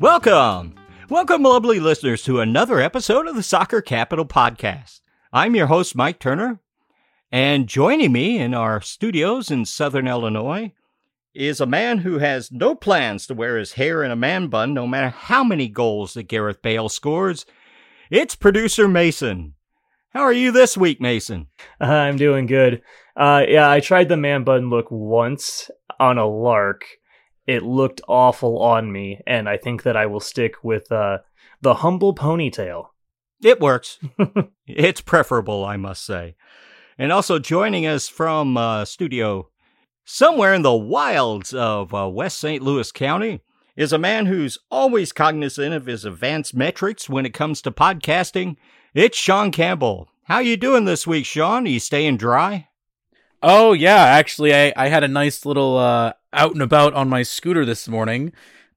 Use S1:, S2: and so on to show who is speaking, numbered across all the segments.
S1: Welcome! Welcome, lovely listeners, to another episode of the Soccer Capital Podcast. I'm your host, Mike Turner, and joining me in our studios in Southern Illinois is a man who has no plans to wear his hair in a man bun no matter how many goals that Gareth Bale scores. It's producer Mason. How are you this week, Mason?
S2: I'm doing good. Uh, yeah, I tried the man bun look once on a lark, it looked awful on me, and I think that I will stick with uh, the humble ponytail.
S1: It works. it's preferable, I must say. And also joining us from uh, studio somewhere in the wilds of uh, West St. Louis County is a man who's always cognizant of his advanced metrics when it comes to podcasting. It's Sean Campbell. How you doing this week, Sean? Are you staying dry?
S3: Oh yeah, actually, I I had a nice little uh, out and about on my scooter this morning.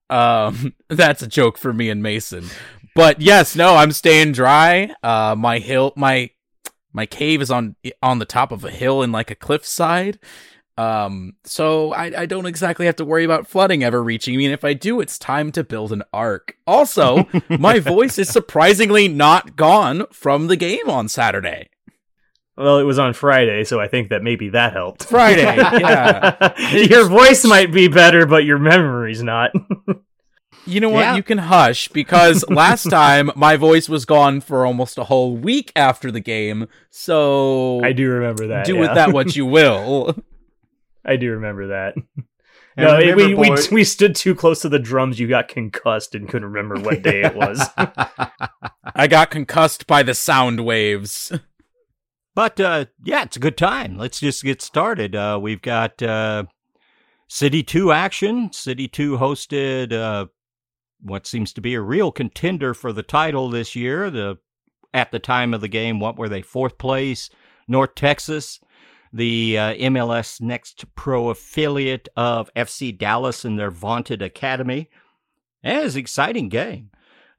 S3: Um, that's a joke for me and Mason. But yes, no, I'm staying dry. Uh, my hill, my my cave is on on the top of a hill in like a cliffside. Um, so I, I don't exactly have to worry about flooding ever reaching me. And if I do, it's time to build an ark. Also, my voice is surprisingly not gone from the game on Saturday.
S2: Well, it was on Friday, so I think that maybe that helped.
S3: Friday, yeah.
S2: your voice might be better, but your memory's not.
S3: you know what? Yeah. You can hush because last time my voice was gone for almost a whole week after the game. So
S2: I do remember that.
S3: Do
S2: yeah.
S3: with that what you will.
S2: I do remember that. And no, remember, we, we we stood too close to the drums. You got concussed and couldn't remember what day it was.
S3: I got concussed by the sound waves.
S1: But uh, yeah, it's a good time. Let's just get started. Uh, we've got uh, City 2 action. City 2 hosted uh, what seems to be a real contender for the title this year. The At the time of the game, what were they? Fourth place, North Texas, the uh, MLS Next Pro affiliate of FC Dallas and their vaunted academy. And it was an exciting game.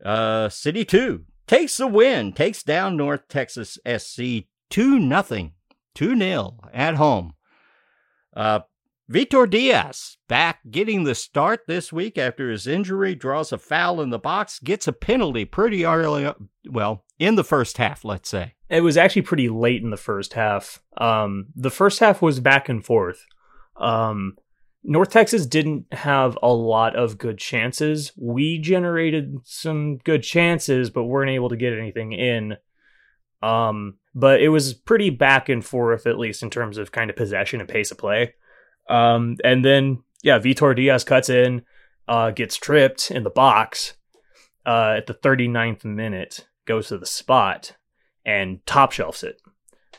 S1: Uh, City 2 takes the win, takes down North Texas SC 2 nothing, 2 0 at home. Uh, Vitor Diaz back getting the start this week after his injury, draws a foul in the box, gets a penalty pretty early, well, in the first half, let's say.
S2: It was actually pretty late in the first half. Um, the first half was back and forth. Um, North Texas didn't have a lot of good chances. We generated some good chances, but weren't able to get anything in. Um, but it was pretty back and forth, at least in terms of kind of possession and pace of play. Um, and then, yeah, Vitor Diaz cuts in, uh, gets tripped in the box uh, at the 39th minute, goes to the spot and top shelves it,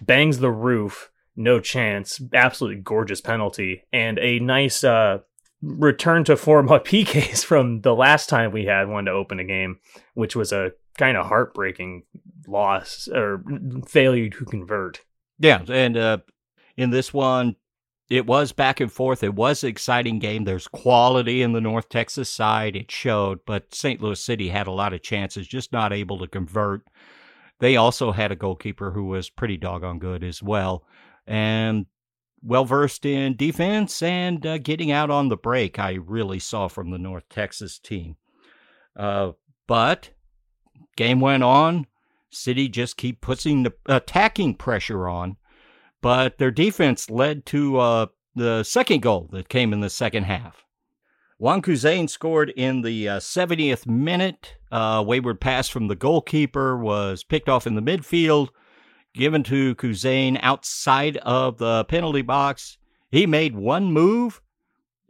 S2: bangs the roof, no chance, absolutely gorgeous penalty, and a nice uh, return to form of PKs from the last time we had one to open a game, which was a kind of heartbreaking loss or failure to convert.
S1: Yeah, and uh, in this one, it was back and forth. It was an exciting game. There's quality in the North Texas side. It showed, but St. Louis City had a lot of chances, just not able to convert. They also had a goalkeeper who was pretty doggone good as well, and well versed in defense and uh, getting out on the break. I really saw from the North Texas team. Uh, but game went on. City just keep putting the attacking pressure on, but their defense led to uh, the second goal that came in the second half. Juan Kuzain scored in the uh, 70th minute. Uh, wayward pass from the goalkeeper was picked off in the midfield, given to Kuzain outside of the penalty box. He made one move.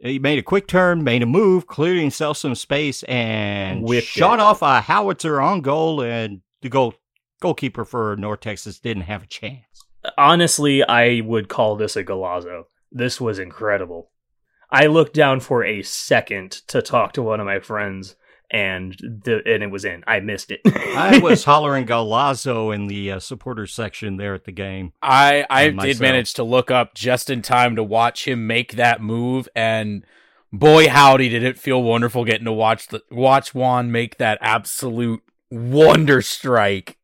S1: He made a quick turn, made a move, cleared himself some space, and Whipped shot it. off a howitzer on goal. And the goal goalkeeper for North Texas didn't have a chance.
S2: Honestly, I would call this a golazo. This was incredible. I looked down for a second to talk to one of my friends, and the, and it was in. I missed it.
S1: I was hollering golazo in the uh, supporter section there at the game.
S3: I I did manage to look up just in time to watch him make that move, and boy howdy did it feel wonderful getting to watch the watch Juan make that absolute wonder strike.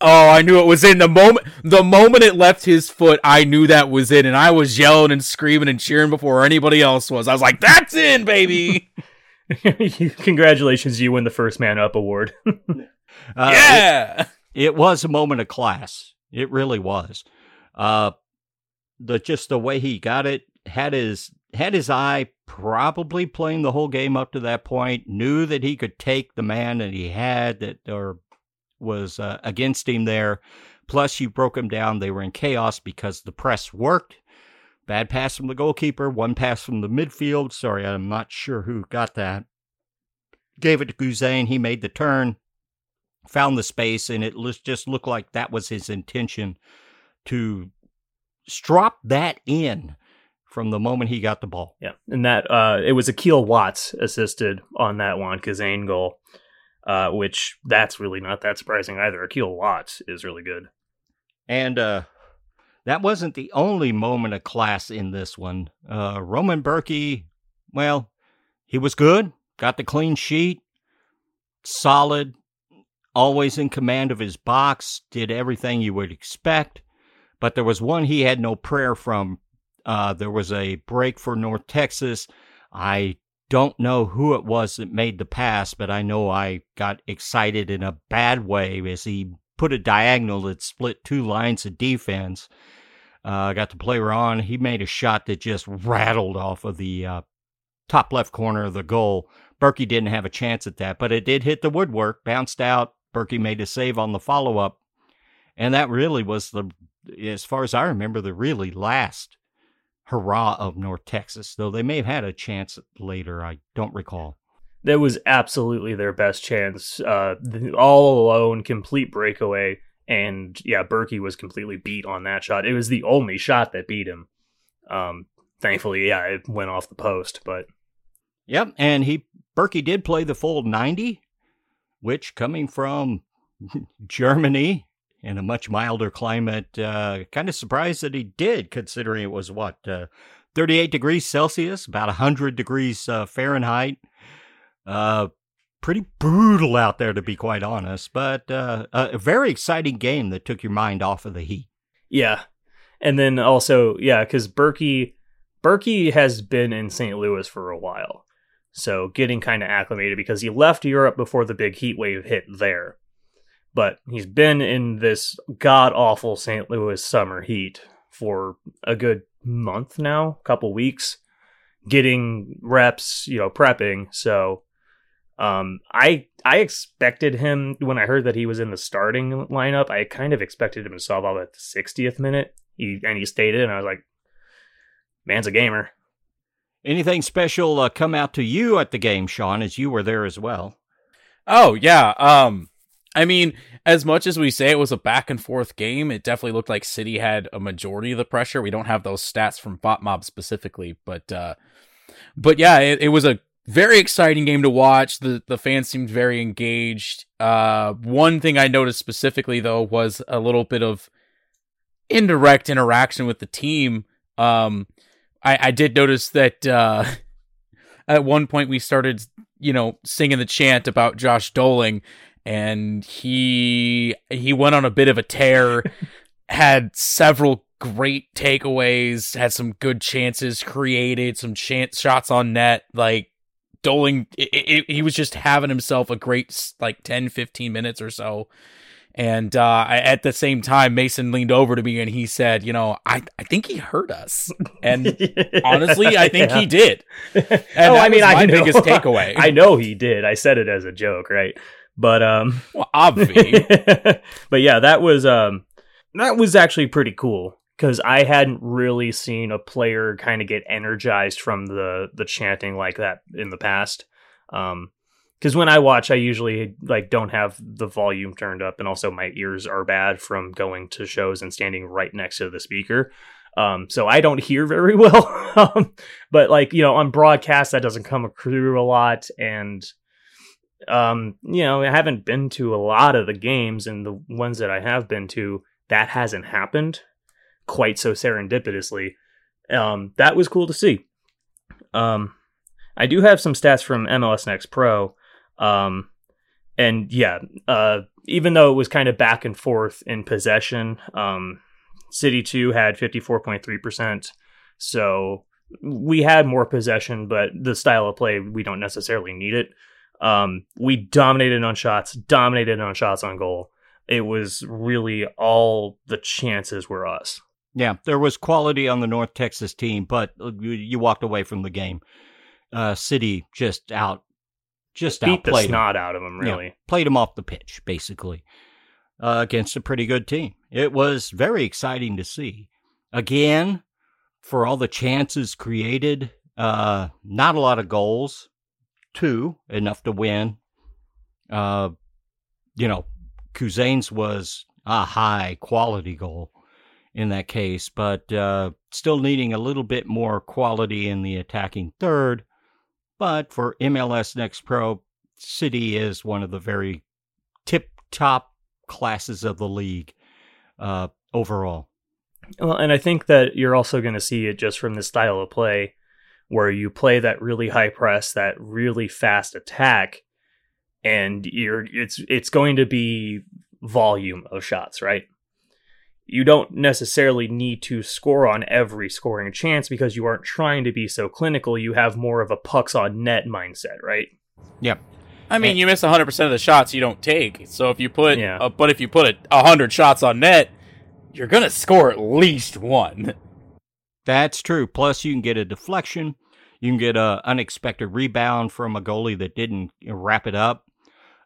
S3: Oh, I knew it was in the moment. The moment it left his foot, I knew that was in, and I was yelling and screaming and cheering before anybody else was. I was like, "That's in, baby!"
S2: Congratulations, you win the first man up award.
S1: Uh,
S3: yeah.
S1: It, it was a moment of class. It really was. Uh, the just the way he got it had his had his eye probably playing the whole game up to that point. Knew that he could take the man that he had that or was uh, against him there. Plus, you broke him down. They were in chaos because the press worked. Bad pass from the goalkeeper, one pass from the midfield. Sorry, I'm not sure who got that. Gave it to Gouzain. He made the turn, found the space, and it just looked like that was his intention to strop that in from the moment he got the ball.
S2: Yeah, and that uh, it was Akil Watts assisted on that one Gouzain goal, uh, which that's really not that surprising either. Akil Watts is really good,
S1: and uh, that wasn't the only moment of class in this one. Uh, Roman Bürki, well, he was good, got the clean sheet, solid, always in command of his box, did everything you would expect. But there was one he had no prayer from. Uh, there was a break for North Texas. I don't know who it was that made the pass, but I know I got excited in a bad way as he put a diagonal that split two lines of defense uh, got the player on. He made a shot that just rattled off of the uh, top left corner of the goal. Bürki didn't have a chance at that, but it did hit the woodwork, bounced out. Bürki made a save on the follow up. And that really was the, as far as I remember, the really last hurrah of North Texas, though they may have had a chance later. I don't recall.
S2: That was absolutely their best chance. Uh, all alone, complete breakaway. And yeah, Bürki was completely beat on that shot. It was the only shot that beat him. Um, thankfully, yeah, it went off the post, but
S1: Yep, and he Bürki did play the full 90, which coming from Germany in a much milder climate, uh, kind of surprised that he did, considering it was what uh, 38 degrees Celsius, about 100 degrees uh, Fahrenheit. Uh, pretty brutal out there, to be quite honest. But uh, a very exciting game that took your mind off of the heat.
S2: Yeah, and then also yeah, because Bürki Bürki has been in St. Louis for a while, so getting kind of acclimated because he left Europe before the big heat wave hit there. But he's been in this god awful St. Louis summer heat for a good month now, couple weeks, getting reps, you know, prepping. So um, I I expected him when I heard that he was in the starting lineup. I kind of expected him to solve all at the 60th minute. He and he stayed in, and I was like, "Man's a gamer."
S1: Anything special uh, come out to you at the game, Sean, as you were there as well?
S3: Oh yeah. Um, I mean, as much as we say it was a back and forth game, it definitely looked like City had a majority of the pressure. We don't have those stats from FotMob specifically, but uh, but yeah, it, it was a very exciting game to watch. The the fans seemed very engaged. Uh, one thing I noticed specifically though was a little bit of indirect interaction with the team. Um, I, I did notice that uh, at one point we started, you know, singing the chant about Josh Dolling, and he he went on a bit of a tear, had several great takeaways, had some good chances created, some chance shots on net, like Doling it, it, he was just having himself a great like 10, 15 minutes or so. And uh, at the same time, Mason leaned over to me and he said, "You know, I, I think he hurt us." And honestly, I think yeah. he did. And oh, I mean, I know. biggest takeaway.
S2: I know he did. I said it as a joke, right? But um,
S3: well, obviously.
S2: but yeah, that was um, that was actually pretty cool because I hadn't really seen a player kind of get energized from the the chanting like that in the past. Um, because when I watch, I usually like don't have the volume turned up, and also my ears are bad from going to shows and standing right next to the speaker. Um, so I don't hear very well. um, but like you know, on broadcast, that doesn't come through a lot, and um, you know, I haven't been to a lot of the games, and the ones that I have been to, that hasn't happened quite so serendipitously. Um, that was cool to see. Um, I do have some stats from MLS Next Pro. Um, and yeah, uh, even though it was kind of back and forth in possession, um, City 2 had 54.3%. So we had more possession, but the style of play we don't necessarily need it. Um, we dominated on shots, dominated on shots on goal. It was really all the chances were us.
S1: Yeah, there was quality on the North Texas team, but you, you walked away from the game. Uh, City just out, just
S2: Beat the snot out of them, really.
S1: Yeah, played them off the pitch basically uh, against a pretty good team. It was very exciting to see. Again, for all the chances created, uh, not a lot of goals. Two enough to win. Uh, you know, Kuzane's was a high quality goal in that case, but uh, still needing a little bit more quality in the attacking third. But for MLS Next Pro, City is one of the very tip top classes of the league uh, overall.
S2: Well, and I think that you're also going to see it just from the style of play where you play that really high press, that really fast attack, and you're it's it's going to be volume of shots, right? You don't necessarily need to score on every scoring chance because you aren't trying to be so clinical. You have more of a pucks on net mindset, right?
S1: Yep.
S3: I mean,
S1: And-
S3: you miss 100% of the shots you don't take. So if you put,
S2: Yeah.
S3: uh, but if you put a 100 shots on net, you're going to score at least one.
S1: That's true. Plus, you can get a deflection. You can get an unexpected rebound from a goalie that didn't wrap it up,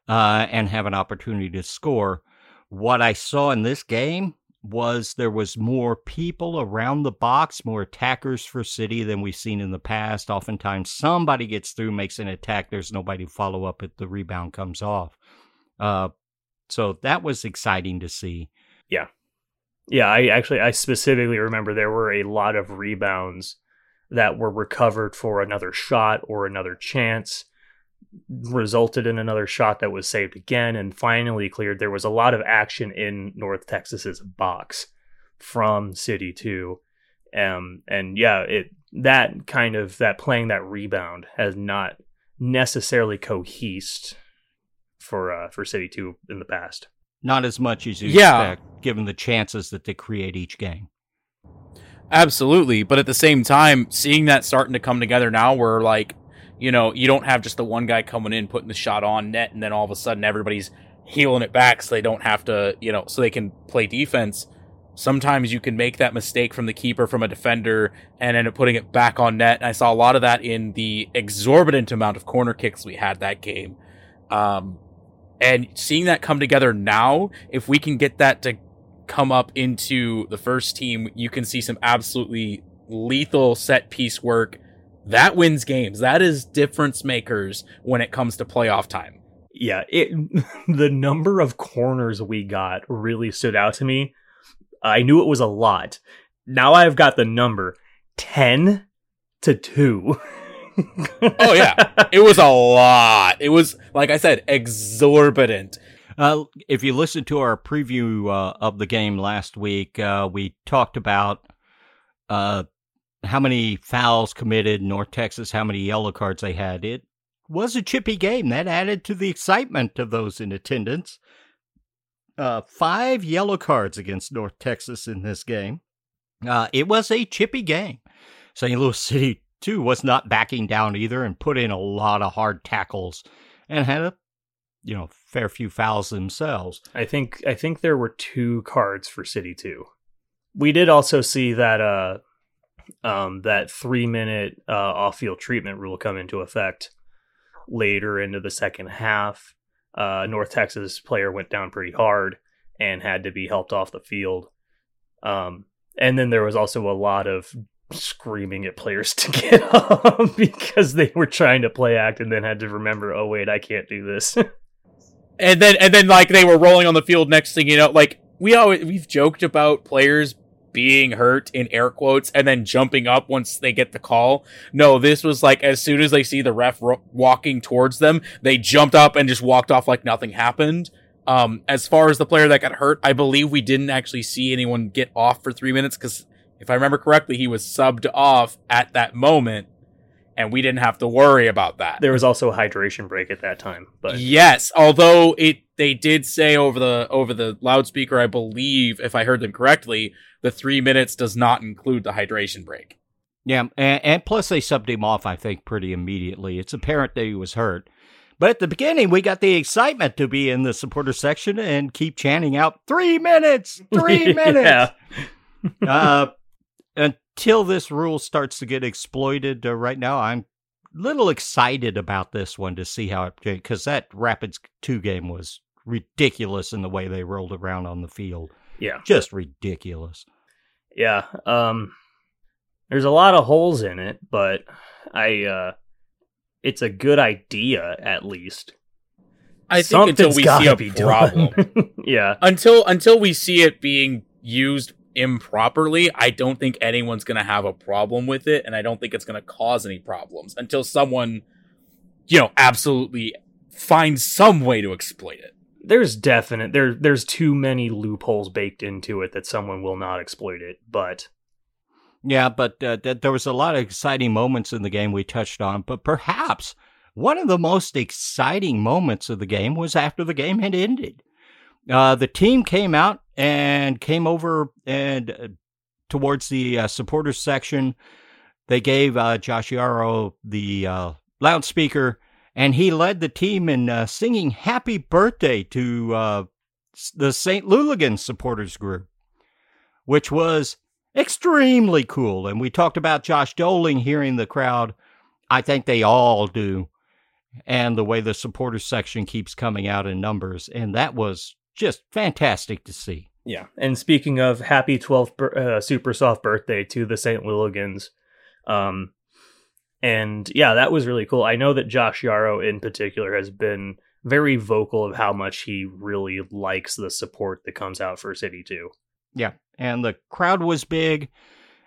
S1: uh, and have an opportunity to score. What I saw in this game was there was more people around the box, more attackers for City than we've seen in the past. Oftentimes, somebody gets through, makes an attack. There's nobody to follow up if the rebound comes off. Uh, so that was exciting to see.
S2: Yeah, I actually I specifically remember there were a lot of rebounds that were recovered for another shot or another chance resulted in another shot that was saved again and finally cleared. There was a lot of action in North Texas's box from City 2. Um and yeah, it that kind of that playing that rebound has not necessarily cohesed for uh for City 2 in the past.
S1: Not as much as you
S3: Yeah.
S1: expect, given the chances that they create each game.
S3: Absolutely. But at the same time, seeing that starting to come together now where, like, you know, you don't have just the one guy coming in, putting the shot on net, and then all of a sudden everybody's healing it back so they don't have to, you know, so they can play defense. Sometimes you can make that mistake from the keeper, from a defender, and end up putting it back on net. And I saw a lot of that in the exorbitant amount of corner kicks we had that game. Um, and seeing that come together now, if we can get that to come up into the first team, you can see some absolutely lethal set piece work. That wins games. That is difference makers when it comes to playoff time.
S2: yeah it the number of corners we got really stood out to me i knew it was a lot now i've got the number 10 to 2
S3: Oh, yeah. It was a lot. It was, like I said, exorbitant.
S1: Uh, if you listen to our preview uh, of the game last week, uh, we talked about uh, how many fouls committed North Texas, how many yellow cards they had. It was a chippy game. That added to the excitement of those in attendance. Uh, five yellow cards against North Texas in this game. Uh, it was a chippy game. St. Louis City, too, was not backing down either and put in a lot of hard tackles and had a you know fair few fouls themselves.
S2: i think i think there were two cards for city 2 we did also see that uh um that 3 minute uh off-field treatment rule come into effect later into the second half. Uh north texas player went down pretty hard and had to be helped off the field. Um and then there was also a lot of screaming at players to get up because they were trying to play act and then had to remember oh wait i can't do this
S3: And then, and then, like, they were rolling on the field next thing you know, like, we always, we've joked about players being hurt in air quotes and then jumping up once they get the call. No, this was like, as soon as they see the ref ro- walking towards them, they jumped up and just walked off like nothing happened. Um, as far as the player that got hurt, I believe we didn't actually see anyone get off for three minutes because if I remember correctly, he was subbed off at that moment and we didn't have to worry about that.
S2: there was also a hydration break at that time but
S3: Yes, although it they did say over the over the loudspeaker, I believe, if I heard them correctly, the three minutes does not include the hydration break.
S1: Yeah, and, and plus they subbed him off, I think, pretty immediately. It's apparent that he was hurt. But at the beginning, we got the excitement to be in the supporter section and keep chanting out three minutes, three minutes. uh, until this rule starts to get exploited, uh, right now I'm a little excited about this one to see how it because that Rapids two game was ridiculous in the way they rolled around on the field.
S2: Yeah,
S1: just ridiculous.
S2: Yeah, um, there's a lot of holes in it, but I uh it's a good idea at least.
S3: I think until we see a problem.
S2: yeah.
S3: Until until we see it being used improperly, I don't think anyone's going to have a problem with it and I don't think it's going to cause any problems until someone you know absolutely finds some way to exploit it.
S2: There's definite there there's too many loopholes baked into it that someone will not exploit it, but
S1: yeah, but uh, th- there was a lot of exciting moments in the game we touched on, but perhaps one of the most exciting moments of the game was after the game had ended. Uh, the team came out and came over and uh, towards the uh, supporters section. They gave uh, Josh Yaro the uh, loudspeaker, and he led the team in uh, singing "Happy Birthday" to the St. Louligans supporters group, which was extremely cool. And we talked about Josh Dolling hearing the crowd. I think they all do. And the way the supporters section keeps coming out in numbers. And that was just fantastic to see.
S2: Yeah. And speaking of happy 12th uh, super soft birthday to the St. Louligans. Um, and yeah, that was really cool. I know that Josh Yaro in particular has been very vocal of how much he really likes the support that comes out for City 2.
S1: Yeah, and the crowd was big,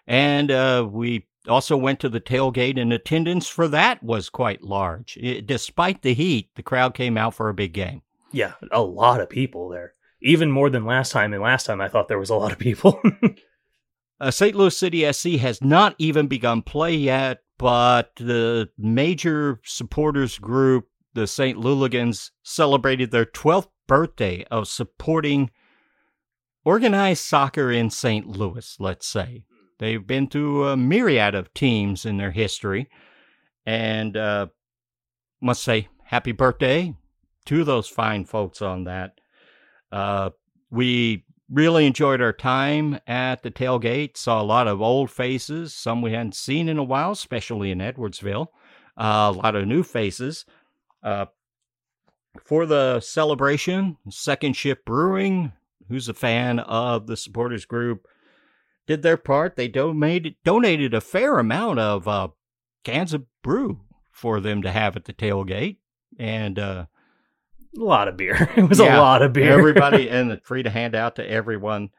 S1: and uh, we also went to the tailgate, and attendance for that was quite large. It, despite the heat, the crowd came out for a big game.
S2: Yeah, a lot of people there, even more than last time. And last time, I thought there was a lot of people.
S1: uh, St. Louis City SC has not even begun play yet, but the major supporters group, the St. Louligans, celebrated their 12th birthday of supporting organized soccer in St. Louis, let's say. They've been through a myriad of teams in their history, and uh, must say happy birthday to those fine folks on that. Uh, we really enjoyed our time at the tailgate. Saw a lot of old faces, some we hadn't seen in a while, especially in Edwardsville. Uh, a lot of new faces. Uh, for the celebration, Second Shift Brewing who's a fan of the supporters group, did their part. They donated donated a fair amount of uh, cans of brew for them to have at the tailgate, and uh,
S2: a lot of beer. It was yeah, a lot of beer.
S1: everybody and free to hand out to everyone.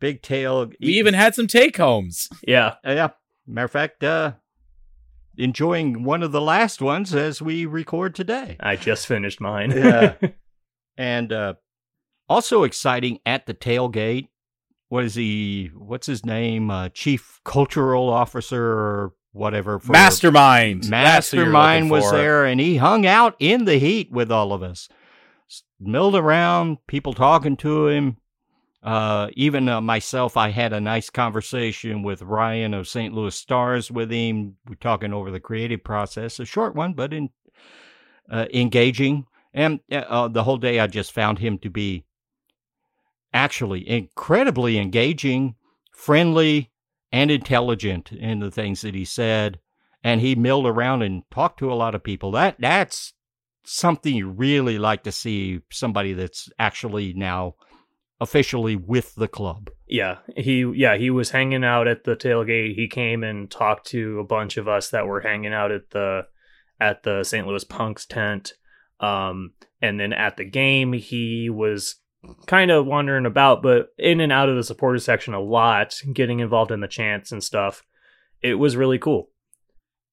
S1: Big tail.
S3: We even had some take homes.
S2: Yeah,
S1: uh, yeah. Matter of fact, uh, enjoying one of the last ones as we record today.
S2: I just finished mine.
S1: yeah, and uh, also exciting at the tailgate was he? What's his name? Uh, Chief Cultural Officer or whatever.
S3: Mastermind.
S1: Mastermind was there, and he hung out in the heat with all of us. Milled around, people talking to him. Uh, even uh, myself, I had a nice conversation with Ryan of St. Louis Stars with him. We're talking over the creative process, a short one, but in, uh, engaging. And uh, uh, the whole day, I just found him to be actually incredibly engaging, friendly, and intelligent in the things that he said. And he milled around and talked to a lot of people. That that's something you really like to see somebody that's actually now officially with the club.
S2: Yeah, he yeah, he was hanging out at the tailgate. He came and talked to a bunch of us that were hanging out at the at the St. Louis Punks tent. Um and then at the game he was kind of wandering about, but in and out of the supporter section a lot, getting involved in the chants and stuff. It was really cool.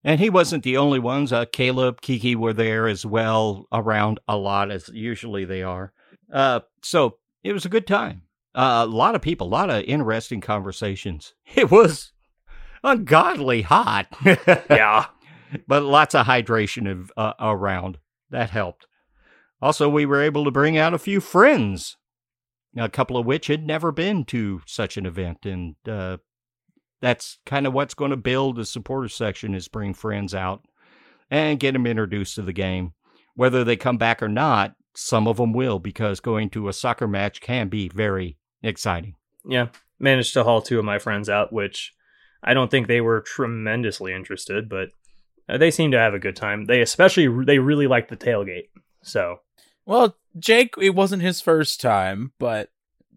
S1: And he wasn't the only ones. Uh, Caleb, Kiki were there as well, around a lot as usually they are. Uh, so it was a good time. Uh, a lot of people, a lot of interesting conversations. It was ungodly hot.
S2: yeah,
S1: but lots of hydration of, uh, around. That helped. Also, we were able to bring out a few friends a couple of which had never been to such an event. And uh, that's kind of what's going to build the supporter section is bring friends out and get them introduced to the game. Whether they come back or not, some of them will because going to a soccer match can be very exciting.
S2: Yeah, managed to haul two of my friends out, which I don't think they were tremendously interested, but uh, they seemed to have a good time. They especially they really liked the tailgate. So,
S3: well, Jake, it wasn't his first time, but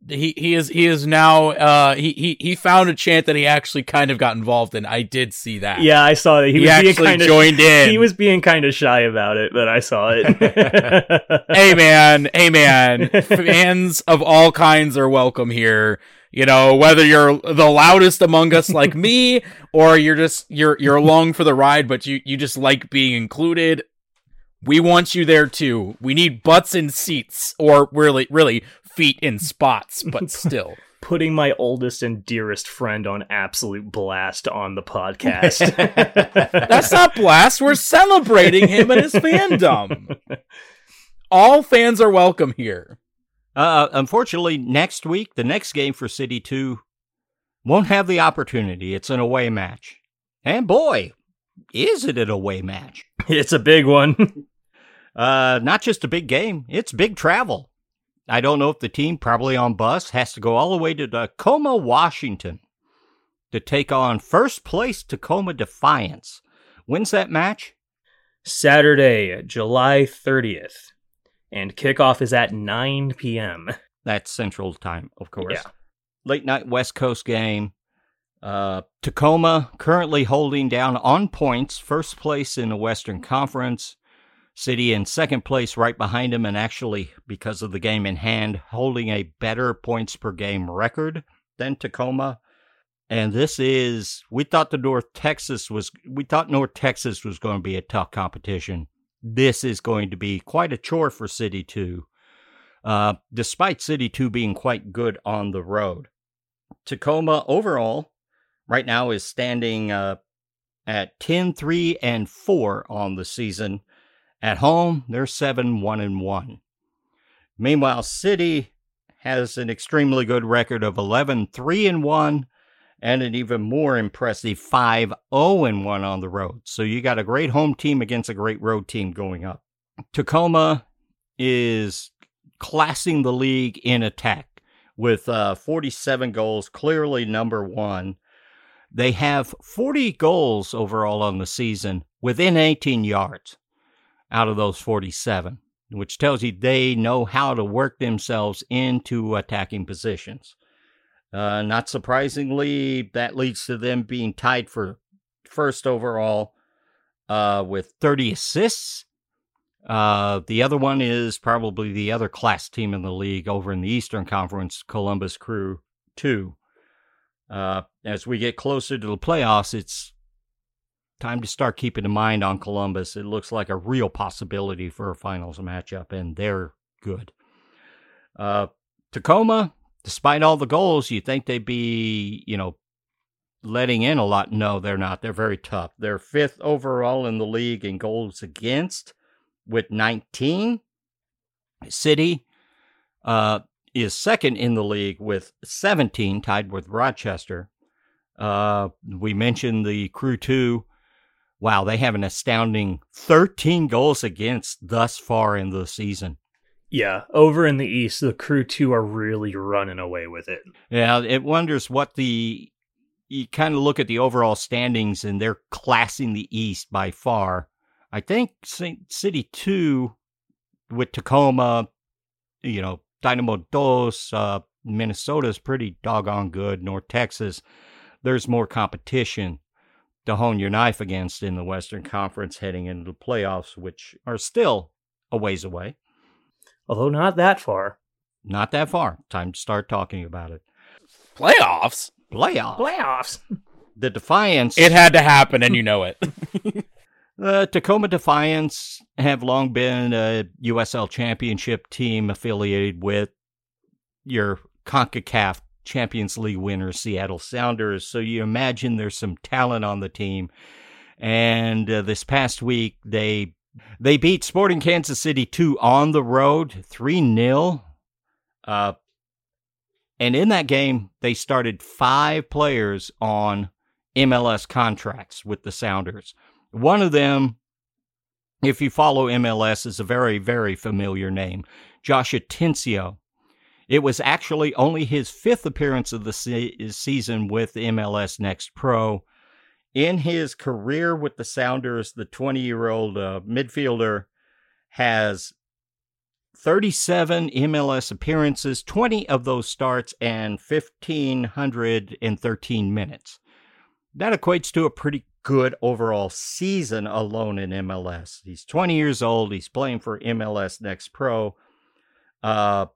S3: he he is he is now uh he he he found a chant that he actually kind of got involved in. I did see that.
S2: Yeah, I saw that.
S3: He, he was actually being kind joined
S2: of,
S3: in.
S2: He was being kind of shy about it, but I saw it.
S3: hey man, hey man, fans of all kinds are welcome here. You know, whether you're the loudest among us like me, or you're just you're you're along for the ride, but you you just like being included. We want you there too. We need butts in seats, or really, really feet in spots, but still.
S2: Putting my oldest and dearest friend on absolute blast on the podcast.
S3: That's not blast. We're celebrating him and his fandom. All fans are welcome here.
S1: Uh, unfortunately, next week, the next game for City 2 won't have the opportunity. It's an away match. And boy, is it an away match.
S2: It's a big one.
S1: uh, not just a big game, it's big travel. I don't know if the team, probably on bus, has to go all the way to Tacoma, Washington to take on first place Tacoma Defiance. When's that match?
S2: Saturday, July 30th. And kickoff is at 9 p.m.
S1: That's Central Time, of course. Yeah. Late night West Coast game. Uh, Tacoma currently holding down on points, first place in the Western Conference. City in second place right behind him, and actually, because of the game in hand, holding a better points per game record than Tacoma. And this is, we thought the North Texas was, we thought North Texas was going to be a tough competition. This is going to be quite a chore for City 2, uh, despite City 2 being quite good on the road. Tacoma overall, right now, is standing uh, at 10 3 and 4 on the season at home, they're 7 1 and 1. Meanwhile, City has an extremely good record of 11 3 and 1 and an even more impressive 5 0 and 1 on the road. So you got a great home team against a great road team going up. Tacoma is classing the league in attack with uh, 47 goals, clearly number one. They have 40 goals overall on the season within 18 yards out of those 47, which tells you they know how to work themselves into attacking positions. Uh, not surprisingly, that leads to them being tied for first overall uh, with 30 assists. Uh, the other one is probably the other class team in the league over in the Eastern Conference, Columbus Crew 2. Uh, as we get closer to the playoffs, it's time to start keeping in mind on Columbus. It looks like a real possibility for a finals matchup, and they're good. Uh, Tacoma, despite all the goals, you think they'd be, you know, letting in a lot. No, they're not. They're very tough. They're fifth overall in the league in goals against with 19. City uh, is second in the league with 17, tied with Rochester. Uh, we mentioned the Crew 2 wow, they have an astounding 13 goals against thus far in the season.
S2: Yeah, over in the East, the crew two are really running away with it.
S1: Yeah, it wonders what the you kind of look at the overall standings and they're classing the East by far. I think St. City two with Tacoma, you know, Dynamo Dos, uh, Minnesota's pretty doggone good. North Texas, there's more competition to hone your knife against in the Western Conference heading into the playoffs, which are still a ways away.
S2: Although not that far.
S1: Not that far. Time to start talking about it.
S3: Playoffs?
S1: Playoffs.
S2: Playoffs.
S1: The Defiance.
S3: It had to happen, and you know it.
S1: the uh, Tacoma Defiance have long been a USL championship team affiliated with your CONCACAF Champions League winners, Seattle Sounders. So you imagine there's some talent on the team. And uh, this past week, they they beat Sporting Kansas City 2 on the road, 3 0. Uh, and in that game, they started five players on MLS contracts with the Sounders. One of them, if you follow MLS, is a very, very familiar name Josh Atencio. It was actually only his fifth appearance of the se- season with MLS Next Pro. In his career with the Sounders, the 20 year old uh, midfielder has 37 MLS appearances, 20 of those starts, and 1,513 minutes. That equates to a pretty good overall season alone in MLS. He's 20 years old. He's playing for MLS Next Pro. Uh,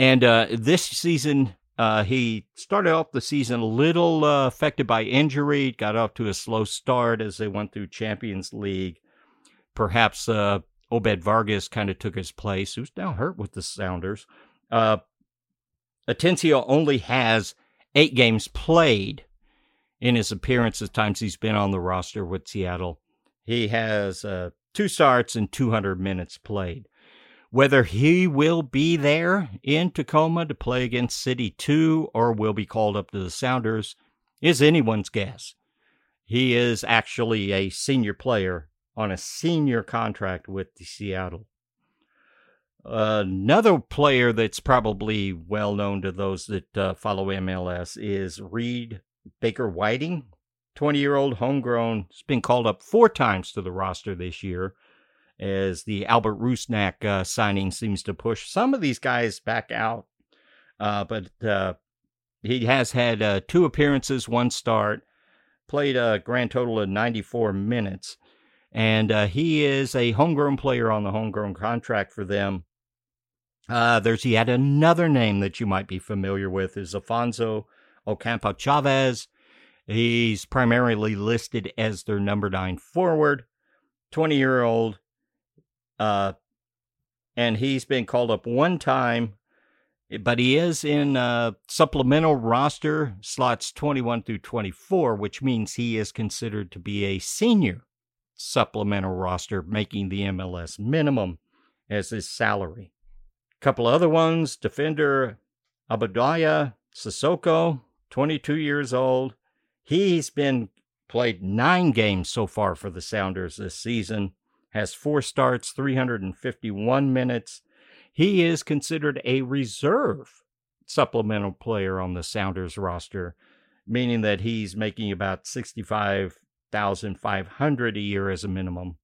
S1: and uh, this season, uh, he started off the season a little uh, affected by injury, got off to a slow start as they went through Champions League. Perhaps uh, Obed Vargas kind of took his place, who's now hurt with the Sounders. Uh, Atencio only has eight games played in his appearances times he's been on the roster with Seattle. He has uh, two starts and 200 minutes played. Whether he will be there in Tacoma to play against City 2 or will be called up to the Sounders is anyone's guess. He is actually a senior player on a senior contract with the Seattle. Another player that's probably well known to those that uh, follow MLS is Reed Baker Whiting, 20 year old homegrown. He's been called up four times to the roster this year as the Albert Rusnak uh, signing seems to push some of these guys back out. Uh, but uh, he has had uh, two appearances, one start, played a grand total of 94 minutes. And uh, he is a homegrown player on the homegrown contract for them. Uh, there's yet another name that you might be familiar with is Alfonso Ocampo Chavez. He's primarily listed as their number nine forward, 20 year old. Uh, and he's been called up one time, but he is in uh, supplemental roster slots 21 through 24, which means he is considered to be a senior supplemental roster, making the MLS minimum as his salary. A couple other ones defender Abdoulaye Cissoko, 22 years old. He's been played nine games so far for the Sounders this season, has four starts, 351 minutes. He is considered a reserve supplemental player on the Sounders roster, meaning that he's making about 65,500 a year as a minimum.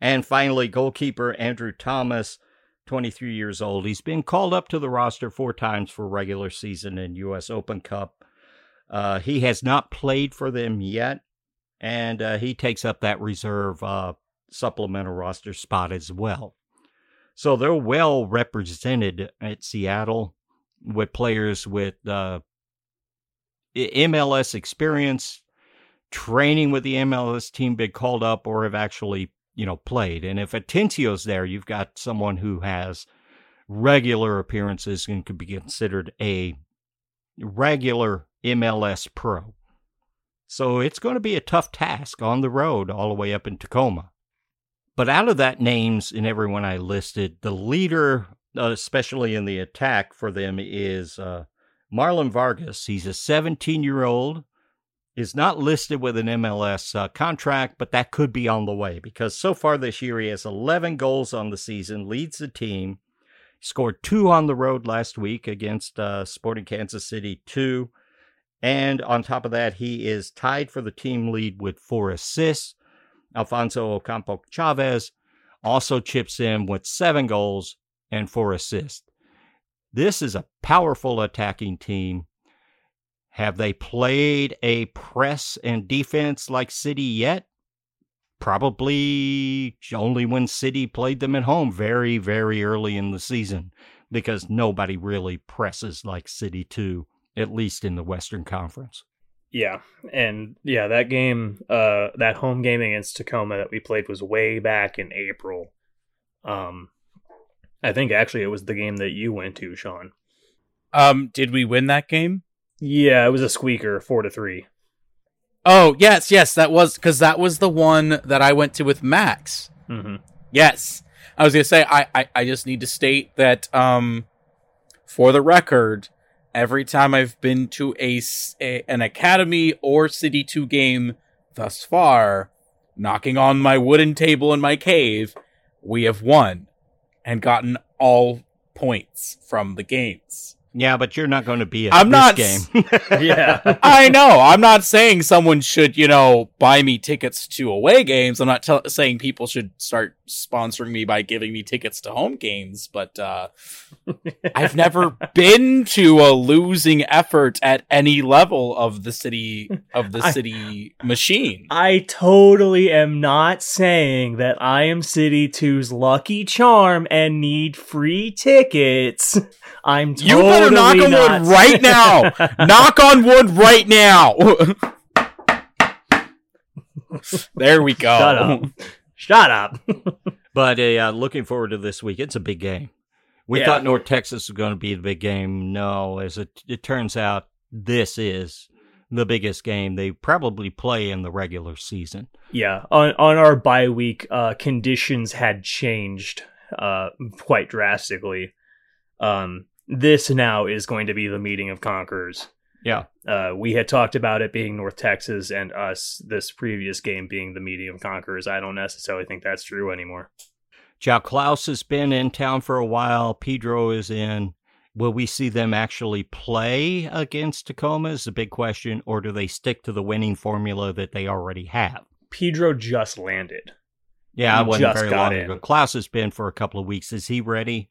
S1: And finally, goalkeeper Andrew Thomas, 23 years old. He's been called up to the roster four times for regular season and U.S. Open Cup. Uh, he has not played for them yet, and uh, he takes up that reserve uh, supplemental roster spot as well. So they're well represented at Seattle with players with uh, MLS experience, training with the MLS team been called up or have actually, you know, played. And if Atencio's there, you've got someone who has regular appearances and could be considered a regular MLS pro. So it's going to be a tough task on the road all the way up in Tacoma. But out of that names and everyone I listed, the leader, uh, especially in the attack for them, is uh, Marlon Vargas. He's a 17 year old is not listed with an MLS uh, contract, but that could be on the way because so far this year he has 11 goals on the season, leads the team. Scored two on the road last week against uh, Sporting Kansas City, two. And on top of that, he is tied for the team lead with four assists. Alfonso Ocampo Chavez also chips in with seven goals and four assists. This is a powerful attacking team have they played a press and defense like City yet? Probably only when City played them at home very, very early in the season, because nobody really presses like City 2, at least in the Western Conference.
S2: Yeah, and yeah, that game, uh, that home game against Tacoma that we played was way back in April. Um, I think actually it was the game that you went to, Sean.
S3: Um, did we win that game?
S2: Yeah, it was a squeaker, four to three.
S3: Oh yes, yes, that was because that was the one that I went to with Max.
S2: Mm-hmm.
S3: Yes, I was gonna say I, I I just need to state that um for the record, every time I've been to a, s- a- an academy or city 2 game thus far, knocking on my wooden table in my cave, we have won and gotten all points from the games.
S1: Yeah, but you're not going to be at
S3: I'm
S1: this
S3: not
S1: game.
S2: Yeah.
S3: I know. I'm not saying someone should, you know, buy me tickets to away games. I'm not tell saying people should start sponsoring me by giving me tickets to home games, but uh I've never been to a losing effort at any level of the city of the
S2: I-
S3: city machine.
S2: I totally am not saying that I am City 2's lucky charm and need free tickets. I'm totally
S3: You better knock on wood right now. Knock on wood right now. there we go.
S2: Shut up.
S1: But uh, looking forward to this week. It's a big game. We
S2: Yeah.
S1: thought North Texas was going to be the big game. No, as it, it turns out, this is the biggest game they probably play in the regular season.
S2: Yeah, on on our bye week, uh, conditions had changed uh, quite drastically. Um, this now is going to be the meeting of conquerors.
S1: Yeah.
S2: Uh, we had talked about it being North Texas and us. This previous game being the medium conquerors. I don't necessarily think that's true anymore.
S1: Joe Klauss has been in town for a while. Pedro is in. Will we see them actually play against Tacoma is a big question, or do they stick to the winning formula that they already have?
S2: Pedro just landed.
S1: Yeah,
S2: He
S1: it wasn't very long
S2: in.
S1: ago. Klauss has been for a couple of weeks. Is he ready?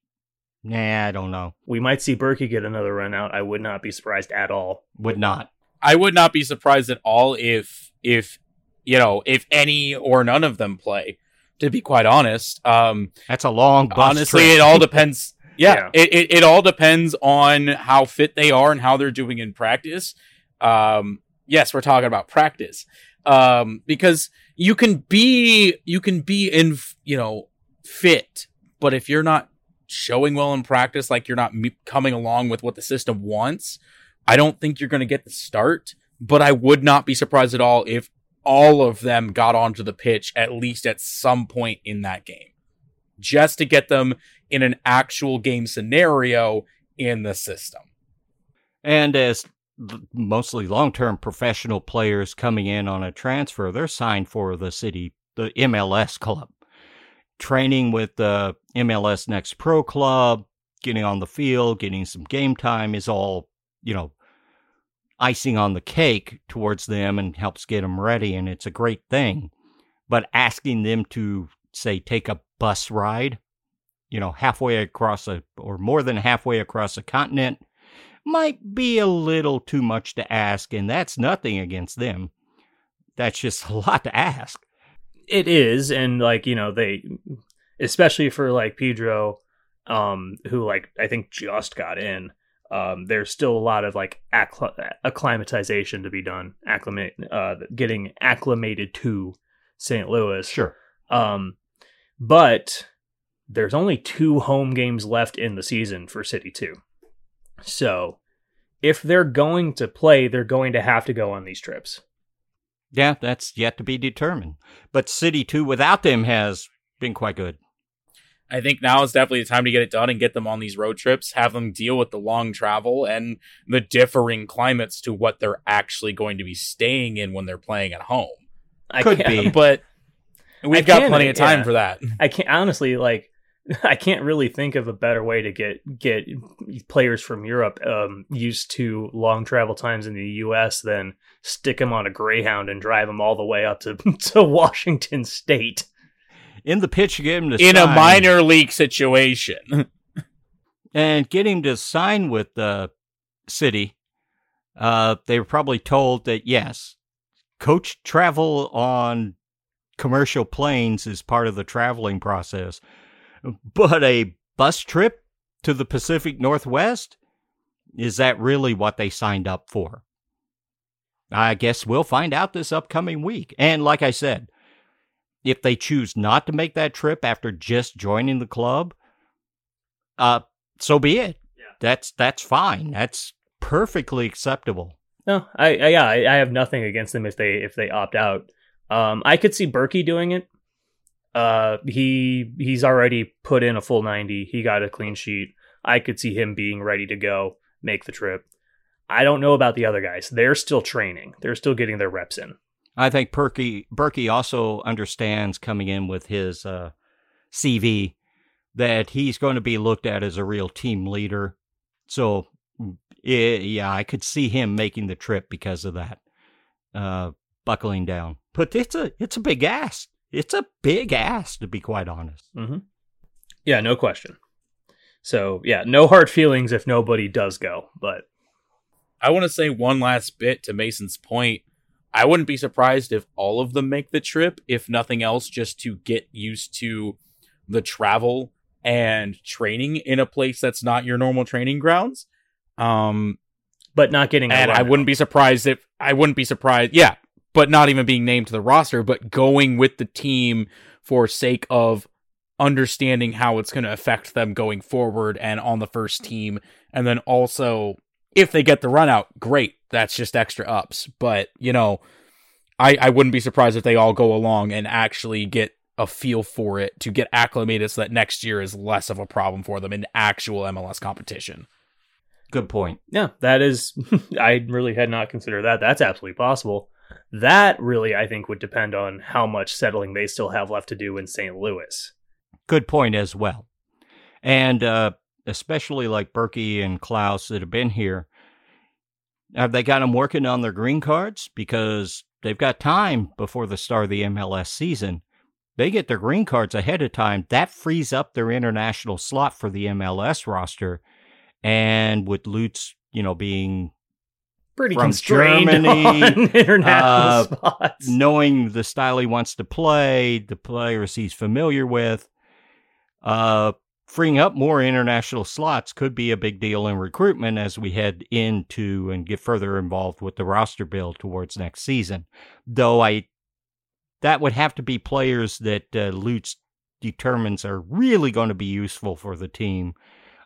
S1: Nah, I don't know.
S2: We might see Bürki get another run out. I would not be surprised at all.
S1: Would not.
S3: I would not be surprised at all if if you know if any or none of them play. To be quite honest, um,
S1: That's a long bus
S3: honestly,
S1: trip.
S3: it all depends. Yeah,
S2: Yeah.
S3: It, it it all depends on how fit they are and how they're doing in practice. Um, yes, we're talking about practice. Um, because you can be you can be in you know fit, but if you're not showing well in practice, like you're not me- coming along with what the system wants, I don't think you're going to get the start. But I would not be surprised at all if all of them got onto the pitch at least at some point in that game, just to get them in an actual game scenario in the system.
S1: And as mostly long term professional players coming in on a transfer, they're signed for the city, the MLS club. Training with the MLS Next Pro Club, getting on the field, getting some game time is all, you know, icing on the cake towards them and helps get them ready. And it's a great thing. But asking them to, say, take a bus ride, you know, halfway across a, or more than halfway across a continent, might be a little too much to ask, and that's nothing against them. That's just a lot to ask.
S2: It is, and like you know, they especially for like Pedro, um, who like I think just got in. Um, there's still a lot of like accl- acclimatization to be done, acclimate, uh, getting acclimated to St. Louis.
S1: Sure.
S2: Um, but there's only two home games left in the season for City 2. So if they're going to play, they're going to have to go on these trips.
S1: Yeah, that's yet to be determined. But City 2 without them has been quite good.
S3: I think now is definitely the time to get it done and get them on these road trips, have them deal with the long travel and the differing climates to what they're actually going to be staying in when they're playing at home.
S2: I
S1: Could
S2: can't,
S1: be.
S3: But we've got
S2: can,
S3: plenty of time
S2: yeah.
S3: for that.
S2: I can't honestly like I can't really think of a better way to get get players from Europe um, used to long travel times in the U.S. than stick them on a Greyhound and drive them all the way up to to Washington State.
S1: In the pitch, you get him to
S3: In a minor league situation.
S1: and get him to sign with the city. Uh, they were probably told that yes, coach travel on commercial planes is part of the traveling process, but a bus trip to the Pacific Northwest is that really what they signed up for? I guess we'll find out this upcoming week. And like I said, if they choose not to make that trip after just joining the club, uh, so be it.
S2: Yeah.
S1: That's that's fine. That's perfectly acceptable.
S2: No, I, I yeah, I, I have nothing against them if they if they opt out. Um, I could see Bürki doing it. Uh, he he's already put in a full ninety. He got a clean sheet. I could see him being ready to go, make the trip. I don't know about the other guys. They're still training. They're still getting their reps in.
S1: I think Perky Bürki also understands coming in with his uh, CV that he's going to be looked at as a real team leader. So, yeah, I could see him making the trip because of that, uh, buckling down. But it's a it's a big ask. It's a big ass to be quite honest.
S2: Mm-hmm. Yeah, no question. So, yeah, no hard feelings if nobody does go. But
S3: I want to say one last bit to Mason's point. I wouldn't be surprised if all of them make the trip, if nothing else, just to get used to the travel and training in a place that's not your normal training grounds. Um,
S2: but not getting.
S3: And I wouldn't be surprised if I wouldn't be surprised. Yeah, but not even being named to the roster, but going with the team for sake of understanding how it's going to affect them going forward and on the first team, and then also if they get the run out, great. That's just extra ups. But, you know, I, I wouldn't be surprised if they all go along and actually get a feel for it to get acclimated so that next year is less of a problem for them in actual MLS competition.
S1: Good point.
S2: Yeah, that is. I really had not considered that. That's absolutely possible. That really, I think, would depend on how much settling they still have left to do in St. Louis.
S1: Good point as well. And uh, especially like Bürki and Klauss that have been here, have they got them working on their green cards? Because they've got time before the start of the MLS season. They get their green cards ahead of time. That frees up their international slot for the MLS roster. And with Lutz, you know, being
S2: pretty from Germany, international uh, spots.
S1: knowing the style he wants to play, the players he's familiar with, uh, freeing up more international slots could be a big deal in recruitment as we head into and get further involved with the roster build towards next season. Though I, that would have to be players that uh, Lutz determines are really going to be useful for the team.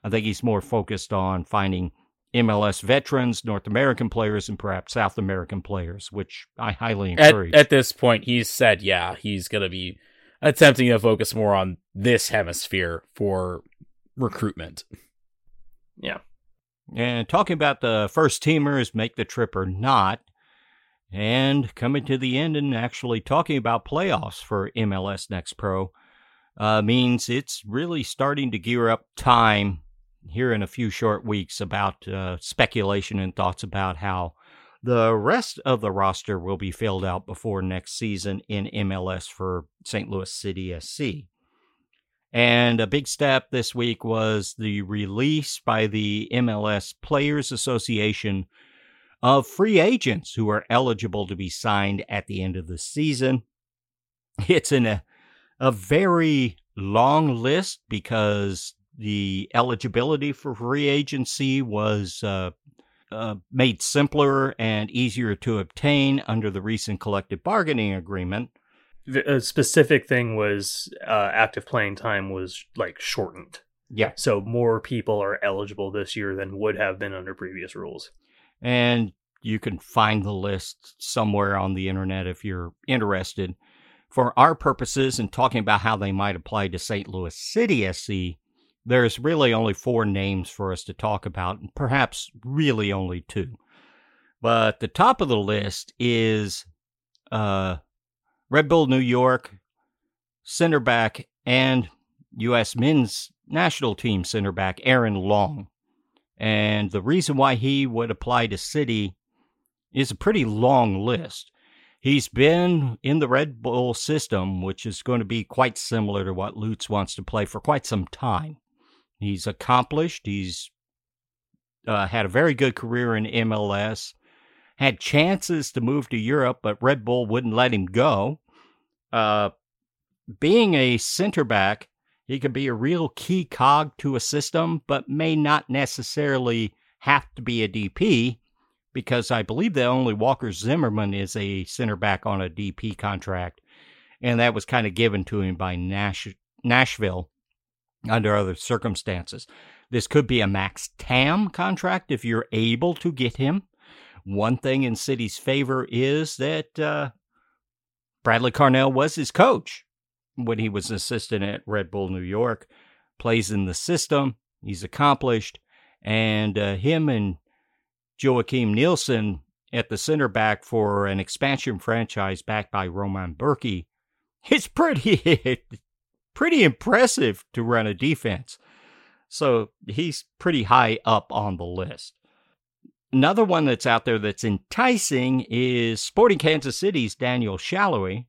S1: I think he's more focused on finding MLS veterans, North American players, and perhaps South American players, which I highly encourage.
S3: At, at this point, he's said, yeah, he's going to be attempting to focus more on this hemisphere for recruitment.
S2: Yeah.
S1: And talking about the first teamers, make the trip or not, and coming to the end and actually talking about playoffs for MLS Next Pro uh, means it's really starting to gear up time here in a few short weeks about uh, speculation and thoughts about how the rest of the roster will be filled out before next season in MLS for St. Louis City SC. And a big step this week was the release by the MLS Players Association of free agents who are eligible to be signed at the end of the season. It's in a, a very long list because the eligibility for free agency was uh, uh, made simpler and easier to obtain under the recent collective bargaining agreement.
S2: The specific thing was uh, active playing time was like shortened.
S1: Yeah.
S2: So more people are eligible this year than would have been under previous rules.
S1: And you can find the list somewhere on the internet if you're interested. For our purposes and talking about how they might apply to St. Louis City SC, there's really only four names for us to talk about, and perhaps really only two. But the top of the list is uh, Red Bull New York center back and U.S. men's national team center back Aaron Long. And the reason why he would apply to City is a pretty long list. He's been in the Red Bull system, which is going to be quite similar to what Lutz wants to play for quite some time. He's accomplished. He's uh, had a very good career in MLS. Had chances to move to Europe, but Red Bull wouldn't let him go. Uh, being a center back, he can be a real key cog to a system, but may not necessarily have to be a DP because I believe that only Walker Zimmerman is a center back on a DP contract, and that was kind of given to him by Nash- Nashville under other circumstances. This could be a Max Tam contract if you're able to get him. One thing in City's favor is that uh, Bradley Carnell was his coach when he was assistant at Red Bull New York. Plays in the system. He's accomplished, and uh, him and Joakim Nielsen at the center back for an expansion franchise backed by Roman Bürki, it's pretty pretty impressive to run a defense. So he's pretty high up on the list. Another one that's out there that's enticing is Sporting Kansas City's Daniel Salloi.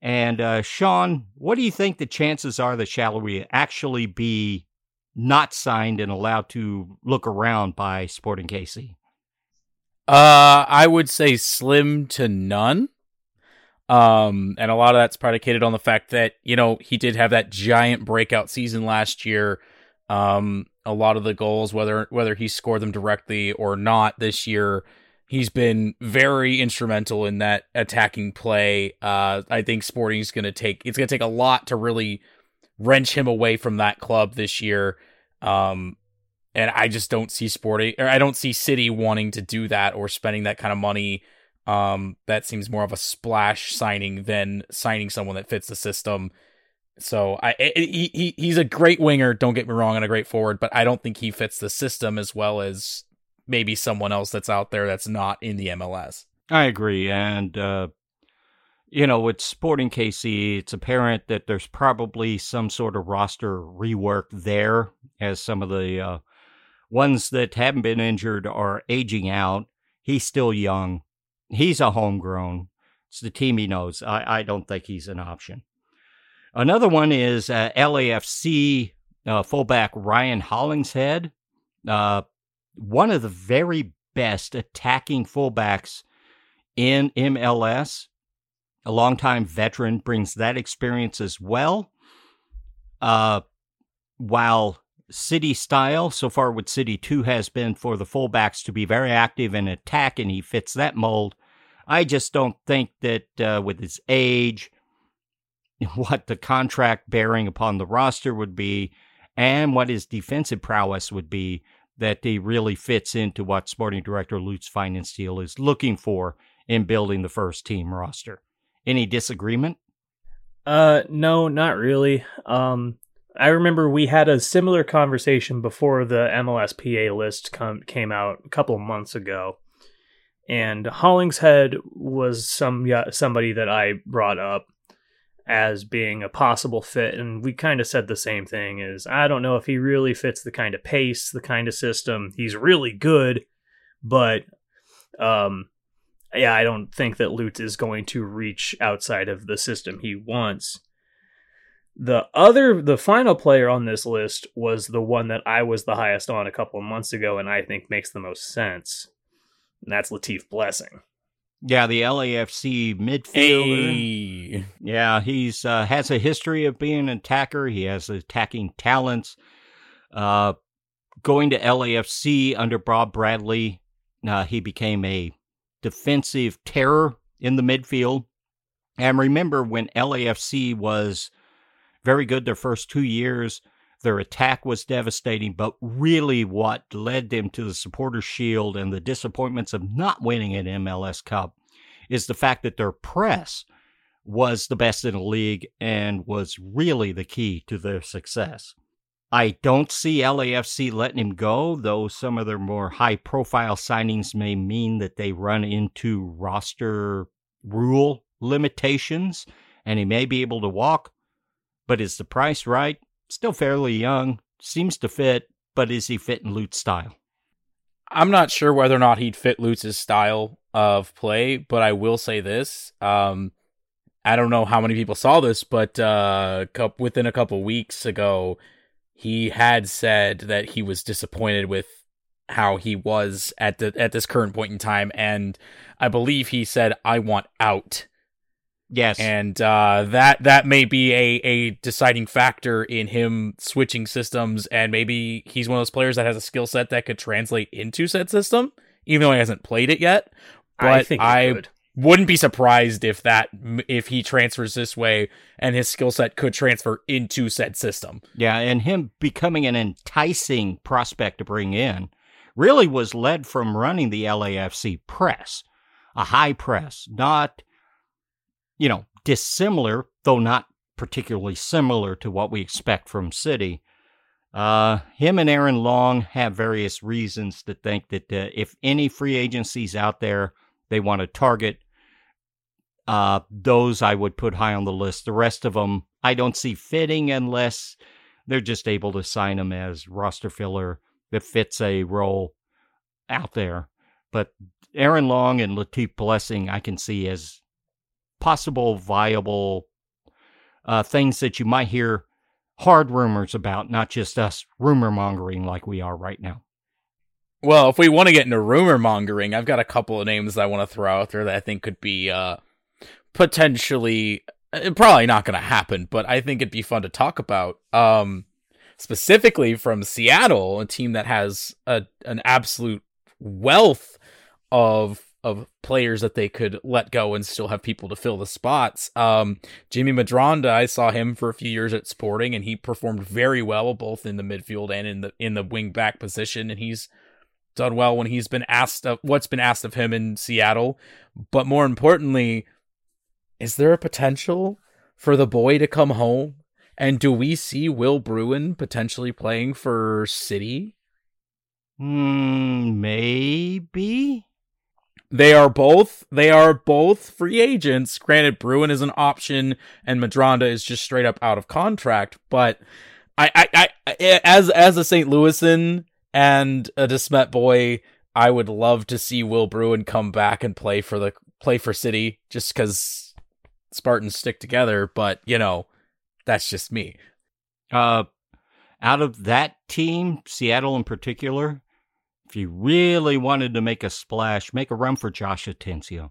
S1: And uh, Sean, what do you think the chances are that Salloi actually be not signed and allowed to look around by Sporting KC?
S3: Uh, I would say slim to none. Um, and a lot of that's predicated on the fact that, you know, he did have that giant breakout season last year. Um, a lot of the goals, whether whether he scored them directly or not this year, he's been very instrumental in that attacking play. Uh, I think Sporting's going to take it's going to take a lot to really wrench him away from that club this year. Um, and I just don't see Sporting or I don't see City wanting to do that or spending that kind of money um, that seems more of a splash signing than signing someone that fits the system. So I he, he he's a great winger, don't get me wrong, and a great forward, but I don't think he fits the system as well as maybe someone else that's out there that's not in the MLS.
S1: I agree, and uh, you know, with Sporting KC, it's apparent that there's probably some sort of roster rework there, as some of the uh, ones that haven't been injured are aging out. He's still young he's a homegrown. It's the team he knows. I, I don't think he's an option. Another one is uh, LAFC uh, fullback Ryan Hollingshead, uh, one of the very best attacking fullbacks in MLS. A longtime veteran brings that experience as well. Uh, while City style so far with City 2 has been for the fullbacks to be very active and attack, and he fits that mold. I just don't think that uh, with his age, what the contract bearing upon the roster would be, and what his defensive prowess would be, that he really fits into what sporting director Lutz Pfannenstiel is looking for in building the first team roster. Any disagreement?
S2: Uh, no, not really. Um, I remember we had a similar conversation before the MLSPA list com- came out a couple months ago and Hollingshead was some somebody that I brought up as being a possible fit and we kind of said the same thing is I don't know if he really fits the kind of pace, the kind of system. He's really good, but um yeah, I don't think that Lutz is going to reach outside of the system he wants. The other, the final player on this list was the one that I was the highest on a couple of months ago, and I think makes the most sense and that's Latif Blessing.
S1: Yeah, the LAFC midfielder. Hey. Yeah, he's uh, has a history of being an attacker. He has attacking talents. Uh, going to LAFC under Bob Bradley, uh, he became a defensive terror in the midfield. And remember when LAFC was very good their first two years, their attack was devastating, but really what led them to the supporter shield and the disappointments of not winning an MLS Cup is the fact that their press was the best in the league and was really the key to their success. I don't see LAFC letting him go, though some of their more high profile signings may mean that they run into roster rule limitations and he may be able to walk. But is the price right? Still fairly young, seems to fit, but is he fit in Lutz style?
S3: I'm not sure whether or not he'd fit Lutz's style of play, but I will say this. Um, I don't know how many people saw this, but uh, within a couple weeks ago, he had said that he was disappointed with how he was at the at this current point in time, and I believe he said, "I want out."
S1: Yes,
S3: and uh, that that may be a a deciding factor in him switching systems, and maybe he's one of those players that has a skill set that could translate into said system, even though he hasn't played it yet. But I think I wouldn't be surprised if that if he transfers this way and his skill set could transfer into said system.
S1: Yeah, and him becoming an enticing prospect to bring in really was led from running the LAFC press, a high press, not you know, dissimilar, though not particularly similar to what we expect from City. Uh, him and Aaron Long have various reasons to think that uh, if any free agencies out there they want to target, uh, those I would put high on the list. The rest of them I don't see fitting unless they're just able to sign them as roster filler that fits a role out there. But Aaron Long and Latif Blessing I can see as possible viable uh, things that you might hear hard rumors about, not just us rumor mongering like we are right now.
S3: Well, if we want to get into rumor mongering, I've got a couple of names that I want to throw out there that I think could be uh, potentially, uh, probably not going to happen, but I think it'd be fun to talk about. Um, specifically from Seattle, a team that has a an absolute wealth of of players that they could let go and still have people to fill the spots. Um, Jimmy Medranda, I saw him for a few years at Sporting, and he performed very well both in the midfield and in the in the wing back position, and he's done well when he's been asked of what's been asked of him in Seattle. But more importantly, is there a potential for the boy to come home? And do we see Will Bruin potentially playing for City?
S1: Mm, maybe.
S3: They are both they are both free agents. Granted, Bruin is an option and Medranda is just straight up out of contract. But I, I, I as as a St. Louisan and a De Smet boy, I would love to see Will Bruin come back and play for the play for City just because Spartans stick together. But you know, that's just me.
S1: Uh, out of that team, Seattle in particular, if you really wanted to make a splash, make a run for Josh Atencio.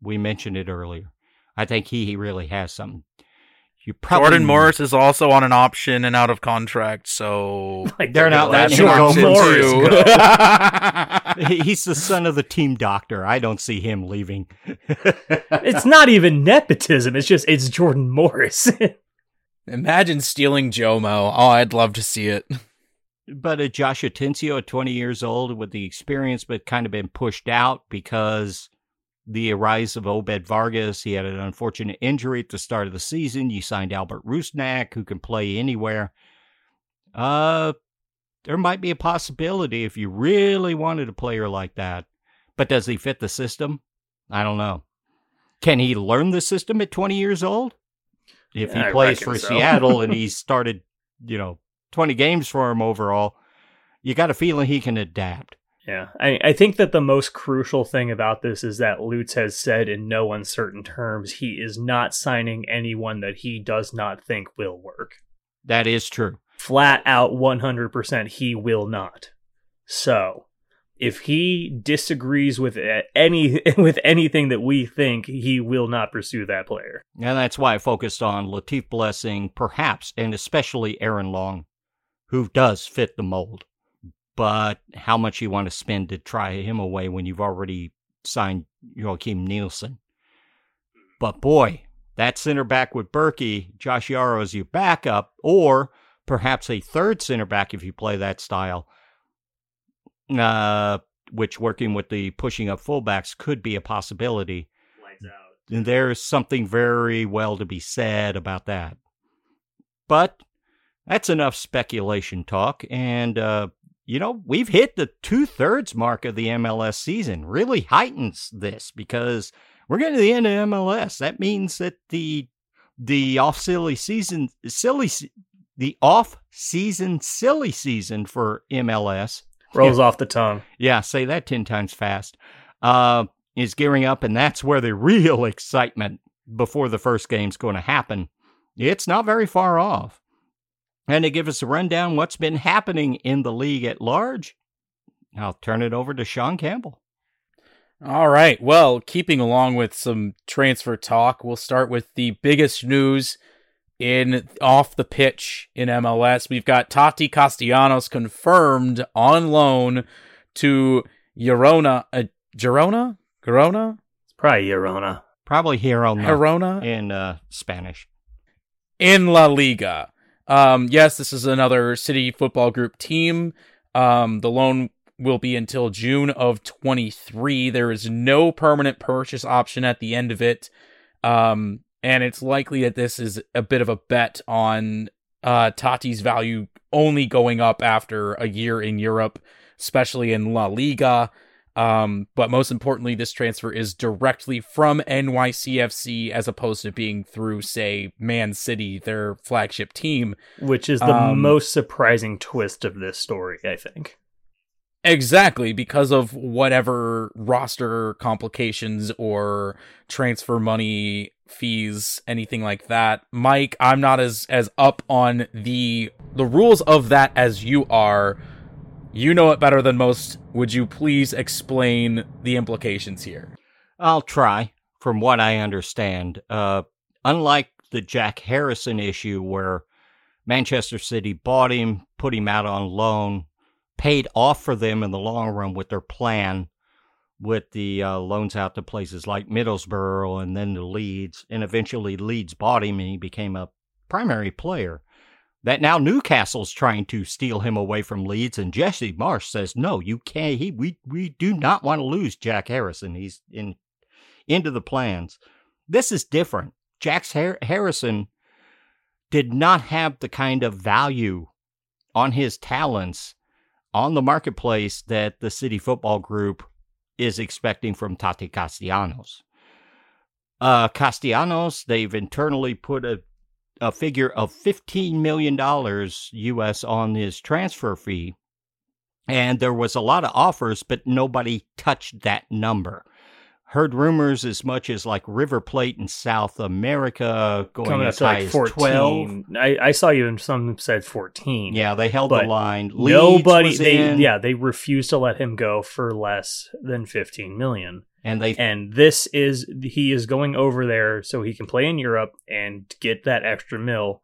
S1: We mentioned it earlier. I think he, he really has something.
S3: You probably Jordan Morris is also on an option and out of contract, so
S1: like they're not letting him go. He's the son of the team doctor. I don't see him leaving.
S2: it's not even nepotism. It's just it's Jordan Morris.
S3: Imagine stealing Jomo. Oh, I'd love to see it.
S1: But uh, Josh Atencio at 20 years old with the experience, but kind of been pushed out because the rise of Obed Vargas. He had an unfortunate injury at the start of the season. You signed Albert Rusnak, who can play anywhere. Uh, there might be a possibility if you really wanted a player like that. But does he fit the system? I don't know. Can he learn the system at 20 years old? If he plays for so. Seattle and he's started, you know, 20 games for him overall, you got a feeling he can adapt.
S2: Yeah, I, I think that the most crucial thing about this is that Lutz has said in no uncertain terms he is not signing anyone that he does not think will work.
S1: That is true.
S2: Flat out 100% he will not. So, if he disagrees with any with anything that we think, he will not pursue that player.
S1: And that's why I focused on Latif Blessing, perhaps, and especially Aaron Long, who does fit the mold. But how much you want to spend to try him away when you've already signed Joakim Nielsen? But boy, that center back with Bürki, Josh Yaro as your backup, or perhaps a third center back if you play that style, uh, which working with the pushing up fullbacks could be a possibility. And there's something very well to be said about that. But that's enough speculation talk. And, uh, you know, we've hit the two thirds mark of the MLS season. Really heightens this because we're getting to the end of MLS. That means that the the off silly season silly the off season silly season for MLS
S2: rolls yeah, off the tongue.
S1: Yeah, say that ten times fast. Uh, is gearing up, and that's where the real excitement before the first game's going to happen. It's not very far off. And to give us a rundown what's been happening in the league at large, I'll turn it over to Sean Campbell.
S3: All right. Well, keeping along with some transfer talk, we'll start with the biggest news in off the pitch in MLS. We've got Tati Castellanos confirmed on loan to Girona. Uh, Girona? Girona?
S2: It's probably Girona.
S1: Probably Girona.
S3: Girona
S1: in uh, Spanish.
S3: In La Liga. Um, yes, this is another City Football Group team. Um, the loan will be until June of 23. There is no permanent purchase option at the end of it. Um, and it's likely that this is a bit of a bet on uh, Tati's value only going up after a year in Europe, especially in La Liga. Um, but most importantly, this transfer is directly from NYCFC as opposed to being through, say, Man City, their flagship team.
S2: Which is the
S3: Um,
S2: most surprising twist of this story, I think.
S3: Exactly, because of whatever roster complications or transfer money fees, anything like that. Mike, I'm not as as up on the the rules of that as you are. You know it better than most. Would you please explain the implications here?
S1: I'll try, from what I understand. Uh, unlike the Jack Harrison issue, where Manchester City bought him, put him out on loan, paid off for them in the long run with their plan, with the uh, loans out to places like Middlesbrough and then the Leeds, and eventually Leeds bought him and he became a primary player. That now Newcastle's trying to steal him away from Leeds, and Jesse Marsch says, "No, you can't. He, we, we do not want to lose Jack Harrison. He's in into the plans. This is different. Jack Har- Harrison did not have the kind of value on his talents on the marketplace that the City Football Group is expecting from Tati Castellanos. Uh, Castellanos, they've internally put a, a figure of $15 million US on his transfer fee. And there was a lot of offers, but nobody touched that number heard rumors as much as like River Plate in South America going
S2: Coming up
S1: as
S2: to
S1: high
S2: like
S1: as
S2: 14.
S1: 12.
S2: I, I saw you and some said 14.
S1: Yeah, they held the line. Leeds
S2: Nobody, they, yeah, they refused to let him go for less than 15 million.
S1: and they
S2: And this is, he is going over there so he can play in Europe and get that extra mil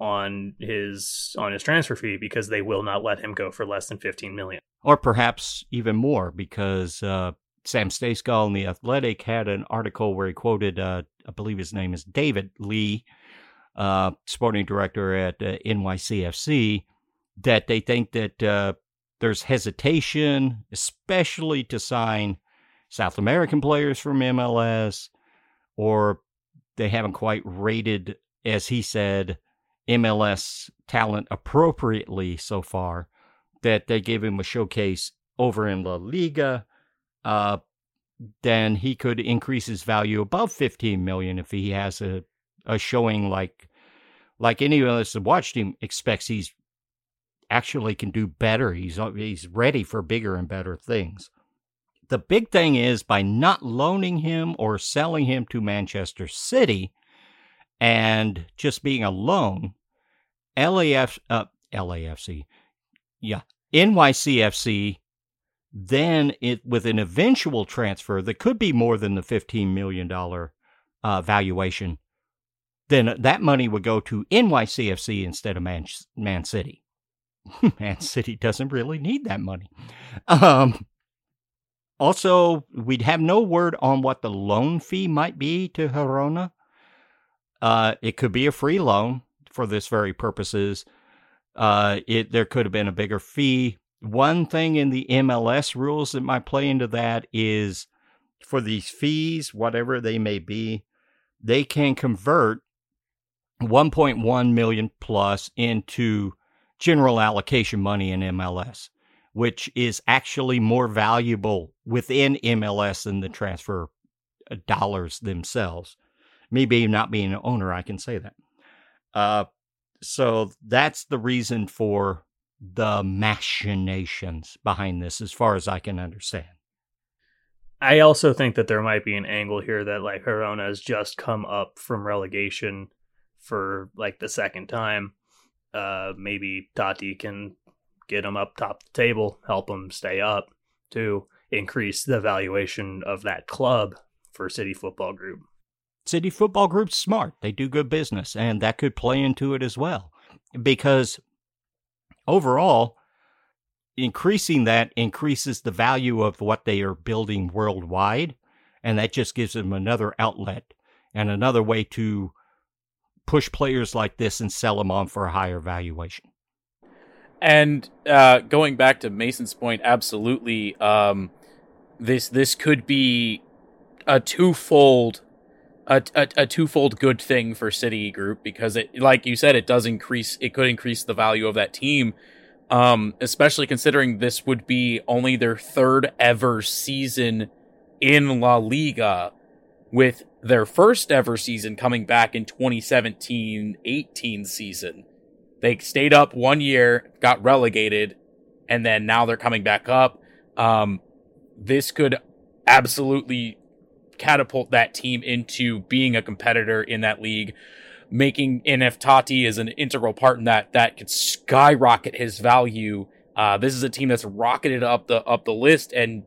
S2: on his on his transfer fee because they will not let him go for less than 15 million.
S1: or perhaps even more because uh, Sam Stejskal in the Athletic had an article where he quoted, uh, I believe his name is David Lee, uh, sporting director at uh, NYCFC, that they think that uh, there's hesitation, especially to sign South American players from MLS, or they haven't quite rated, as he said, MLS talent appropriately so far, that they gave him a showcase over in La Liga. Uh, then he could increase his value above 15 million if he has a, a showing like like anyone that's watched him expects he's actually can do better. He's he's ready for bigger and better things. The big thing is by not loaning him or selling him to Manchester City and just being a loan, LAF uh, LAFC, yeah, NYCFC then it with an eventual transfer that could be more than the $15 million uh, valuation, then that money would go to NYCFC instead of Man, Man City. Man City doesn't really need that money. Um, also, we'd have no word on what the loan fee might be to Girona. Uh, it could be a free loan for this very purposes. Uh, it there could have been a bigger fee. One thing in the MLS rules that might play into that is for these fees, whatever they may be, they can convert 1.1 million plus into general allocation money in MLS, which is actually more valuable within MLS than the transfer uh, dollars themselves. Me being not being an owner, I can say that. Uh, so that's the reason for the machinations behind this, as far as I can understand.
S2: I also think that there might be an angle here that like Girona has just come up from relegation for like the second time. Uh, maybe Tati can get him up top the table, help him stay up to increase the valuation of that club for City Football Group.
S1: City Football Group's smart. They do good business, and that could play into it as well. Because overall, increasing that increases the value of what they are building worldwide, and that just gives them another outlet and another way to push players like this and sell them on for a higher valuation.
S3: And uh, going back to Mason's point, absolutely, um, this this could be a twofold a, a, a twofold good thing for City Group because it, like you said, it does increase. It could increase the value of that team, um, especially considering this would be only their third ever season in La Liga, with their first ever season coming back in 2017-18 season. They stayed up one year, got relegated, and then now they're coming back up. Um, this could absolutely catapult that team into being a competitor in that league, making NF Tati is an integral part in that. That could skyrocket his value. Uh, this is a team that's rocketed up the up the list, and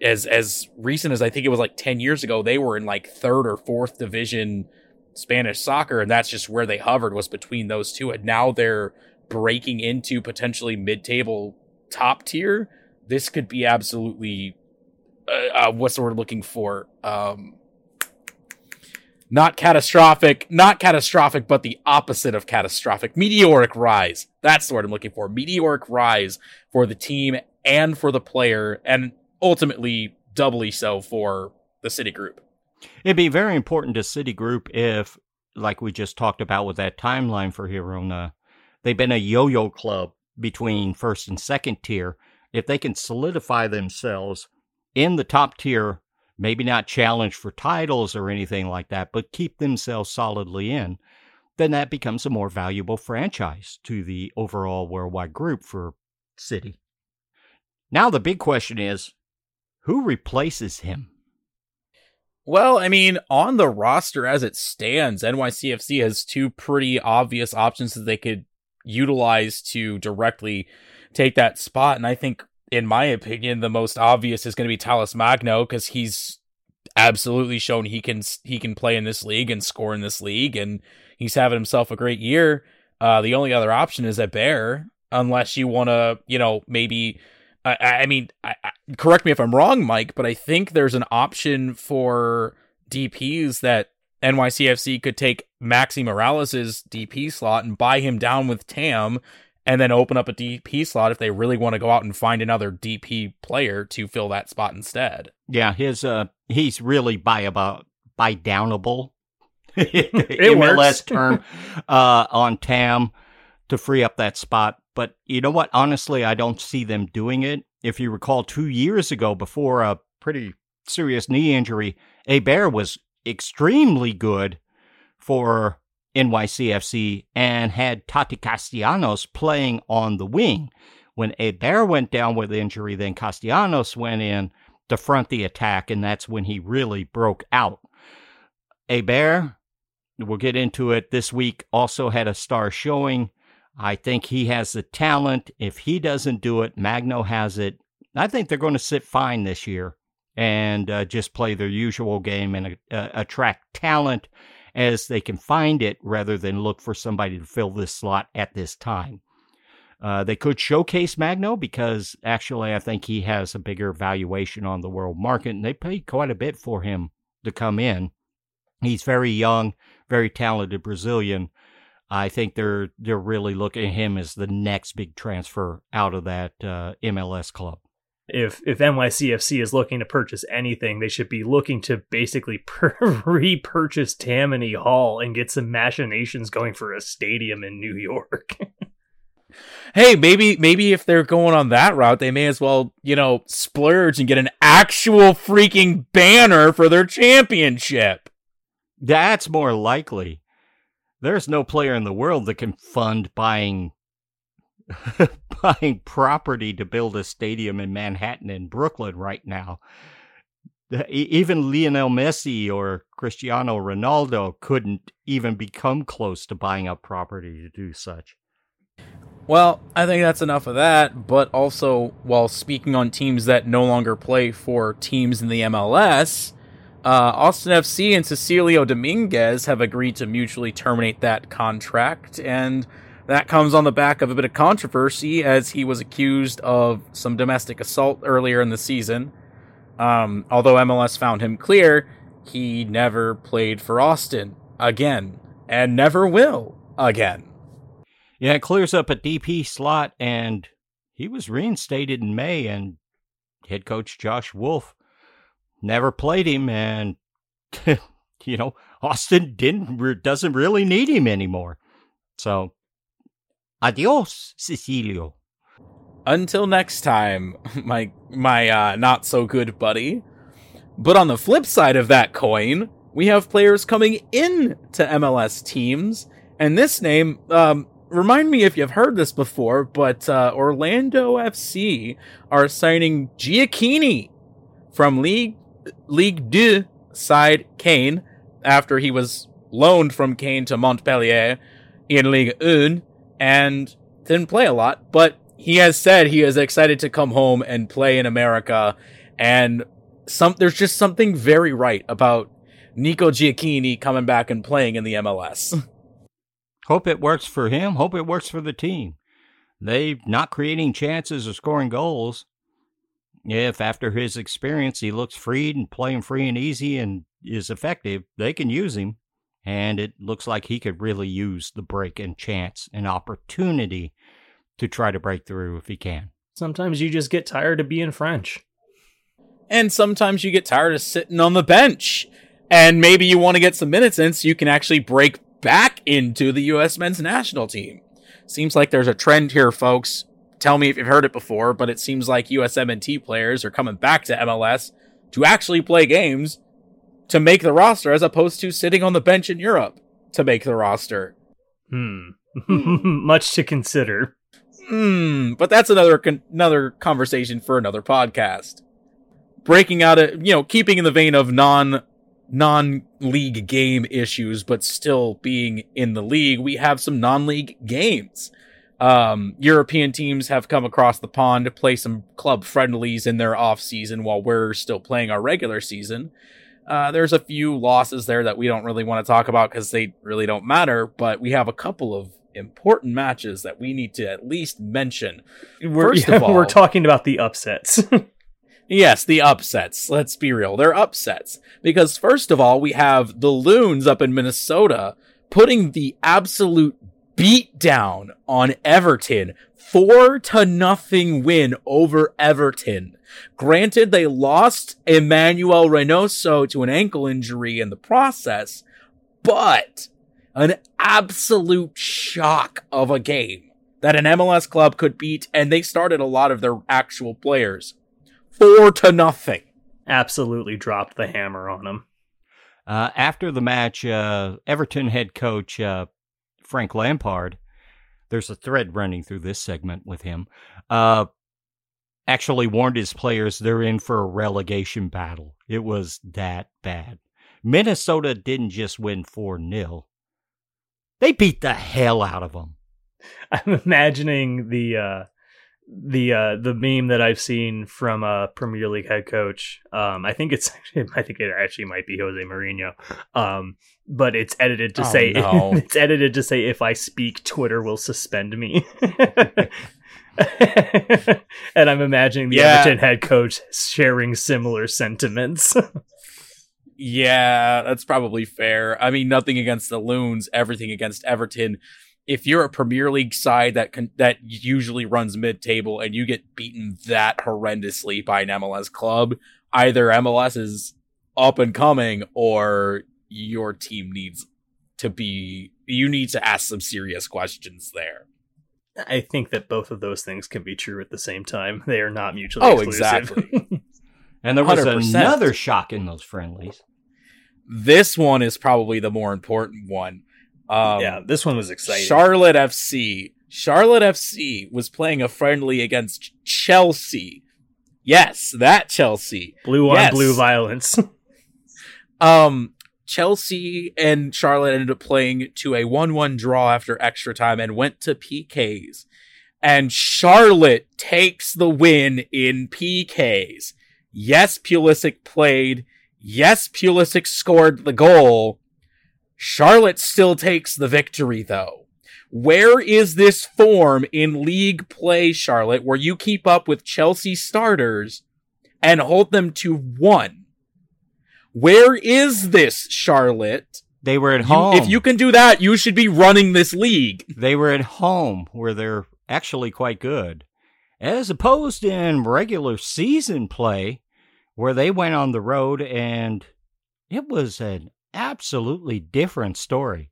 S3: as as recent as I think it was like ten years ago, they were in like third or fourth division Spanish soccer, and that's just where they hovered was between those two, and now they're breaking into potentially mid table top tier. This could be absolutely uh, uh, what's the word looking for? Um, not catastrophic, not catastrophic, but the opposite of catastrophic. Meteoric rise. That's the word I'm looking for. Meteoric rise for the team and for the player, and ultimately doubly so for the City Group.
S1: It'd be very important to City Group if, like we just talked about with that timeline for Girona, they've been a yo-yo club between first and second tier. If they can solidify themselves in the top tier, maybe not challenge for titles or anything like that, but keep themselves solidly in, then that becomes a more valuable franchise to the overall worldwide group for City. Now, the big question is who replaces him?
S3: Well, I mean, on the roster as it stands, NYCFC has two pretty obvious options that they could utilize to directly take that spot. And I think in my opinion, the most obvious is going to be Talles Magno because he's absolutely shown he can he can play in this league and score in this league, and he's having himself a great year. Uh, the only other option is a bear, unless you want to, you know, maybe. I, I mean, I, I, correct me if I'm wrong, Mike, but I think there's an option for DPS that NYCFC could take Maxi Morales's DP slot and buy him down with Tam and then open up a DP slot if they really want to go out and find another DP player to fill that spot instead.
S1: Yeah, his uh he's really buy about buy downable it
S2: MLS
S1: term uh on TAM to free up that spot. But you know what? Honestly, I don't see them doing it. If you recall 2 years ago before a pretty serious knee injury, Héber was extremely good for NYCFC and had Tati Castellanos playing on the wing. When Héber went down with injury, then Castellanos went in to front the attack, and that's when he really broke out. Héber, we'll get into it this week, also had a star showing. I think he has the talent. If he doesn't do it, Magno has it. I think they're going to sit fine this year and uh, just play their usual game and uh, attract talent as they can find it rather than look for somebody to fill this slot at this time. Uh, they could showcase Magno because actually I think he has a bigger valuation on the world market, and they paid quite a bit for him to come in. He's very young, very talented Brazilian. I think they're they're really looking at him as the next big transfer out of that uh, MLS club
S2: if if NYCFC is looking to purchase anything, they should be looking to basically per- repurchase Tammany Hall and get some machinations going for a stadium in New York.
S3: hey, maybe maybe if they're going on that route, they may as well, you know, splurge and get an actual freaking banner for their championship.
S1: That's more likely. There's no player in the world that can fund buying buying property to build a stadium in Manhattan and Brooklyn right now. Even Lionel Messi or Cristiano Ronaldo couldn't even become close to buying up property to do such.
S3: Well, I think that's enough of that. But also, while speaking on teams that no longer play for teams in the MLS, uh, Austin FC and Cecilio Dominguez have agreed to mutually terminate that contract. And that comes on the back of a bit of controversy as he was accused of some domestic assault earlier in the season. Um, although MLS found him clear, he never played for Austin again and never will again.
S1: Yeah, it clears up a DP slot, and he was reinstated in May, and head coach Josh Wolff never played him, and you know, Austin didn't doesn't really need him anymore. So, adios, Cecilio.
S3: Until next time, my my uh, not so good buddy. But on the flip side of that coin, we have players coming in to MLS teams, and this name, um, remind me if you've heard this before, but uh, Orlando FC are signing Giacchini from League League Deux side Caen after he was loaned from Caen to Montpellier in League 1 and didn't play a lot, but he has said he is excited to come home and play in America and some there's just something very right about Nico Gioacchini coming back and playing in the MLS.
S1: Hope it works for him. Hope it works for the team. They not creating chances or scoring goals. If after his experience he looks free and playing free and easy and is effective, they can use him. And it looks like he could really use the break and chance and opportunity to try to break through if he can.
S2: Sometimes you just get tired of being French.
S3: And sometimes you get tired of sitting on the bench. And maybe you want to get some minutes in so you can actually break back into the U.S. men's national team. Seems like there's a trend here, folks. Tell me if you've heard it before, but it seems like USMNT players are coming back to MLS to actually play games to make the roster as opposed to sitting on the bench in Europe to make the roster.
S2: Hmm. Much to consider.
S3: Hmm, but that's another con- another conversation for another podcast. Breaking out of, you know, keeping in the vein of non non-league game issues but still being in the league, we have some non-league games. Um, European teams have come across the pond to play some club friendlies in their off season while we're still playing our regular season. Uh, there's a few losses there that we don't really want to talk about because they really don't matter, but we have a couple of important matches that we need to at least mention.
S2: We're,
S3: First
S2: yeah,
S3: of all,
S2: we're talking about the upsets.
S3: Yes, the upsets. Let's be real. They're upsets. Because first of all, we have the Loons up in Minnesota putting the absolute beat down on Everton. Four to nothing win over Everton. Granted, they lost Emmanuel Reynoso to an ankle injury in the process, but an absolute shock of a game that an MLS club could beat, and they started a lot of their actual players four to nothing.
S2: Absolutely dropped the hammer on him.
S1: Uh, after the match, uh, Everton head coach uh, Frank Lampard, there's a thread running through this segment with him, uh, actually warned his players they're in for a relegation battle. It was that bad. Minnesota didn't just win 4 0, they beat the hell out of them.
S2: I'm imagining the uh, the uh the meme that I've seen from a Premier League head coach. Um, I think it's actually I think it actually might be Jose Mourinho. Um, but it's edited to
S3: Oh,
S2: say
S3: no.
S2: it's edited to say if I speak, Twitter will suspend me. and I'm imagining the
S3: Yeah.
S2: Everton head coach sharing similar sentiments.
S3: Yeah, that's probably fair. I mean, nothing against the Loons, everything against Everton. If you're a Premier League side that can, that usually runs mid-table and you get beaten that horrendously by an MLS club, either MLS is up and coming or your team needs to be you need to ask some serious questions there.
S2: I think that both of those things can be true at the same time. They are not mutually
S3: Oh,
S2: exclusive.
S3: exactly.
S1: And there was
S3: 100%.
S1: another shock in those friendlies.
S3: This one is probably the more important one. Um,
S2: yeah, this one was exciting.
S3: Charlotte FC. Charlotte FC was playing a friendly against Chelsea. Yes, that Chelsea.
S2: blue on
S3: Yes.
S2: blue violence.
S3: Um, Chelsea and Charlotte ended up playing to a 1-1 draw after extra time and went to PKs. And Charlotte takes the win in PKs. Yes, Pulisic played. Yes, Pulisic scored the goal. Charlotte still takes the victory though. Where is this form in league play, Charlotte, where you keep up with Chelsea starters and hold them to one? Where is this, Charlotte?
S1: They were at
S3: You-
S1: home.
S3: if you can do that, you should be running this league.
S1: they were at home where they're actually quite good, as opposed in regular season play where they went on the road and it was an absolutely different story.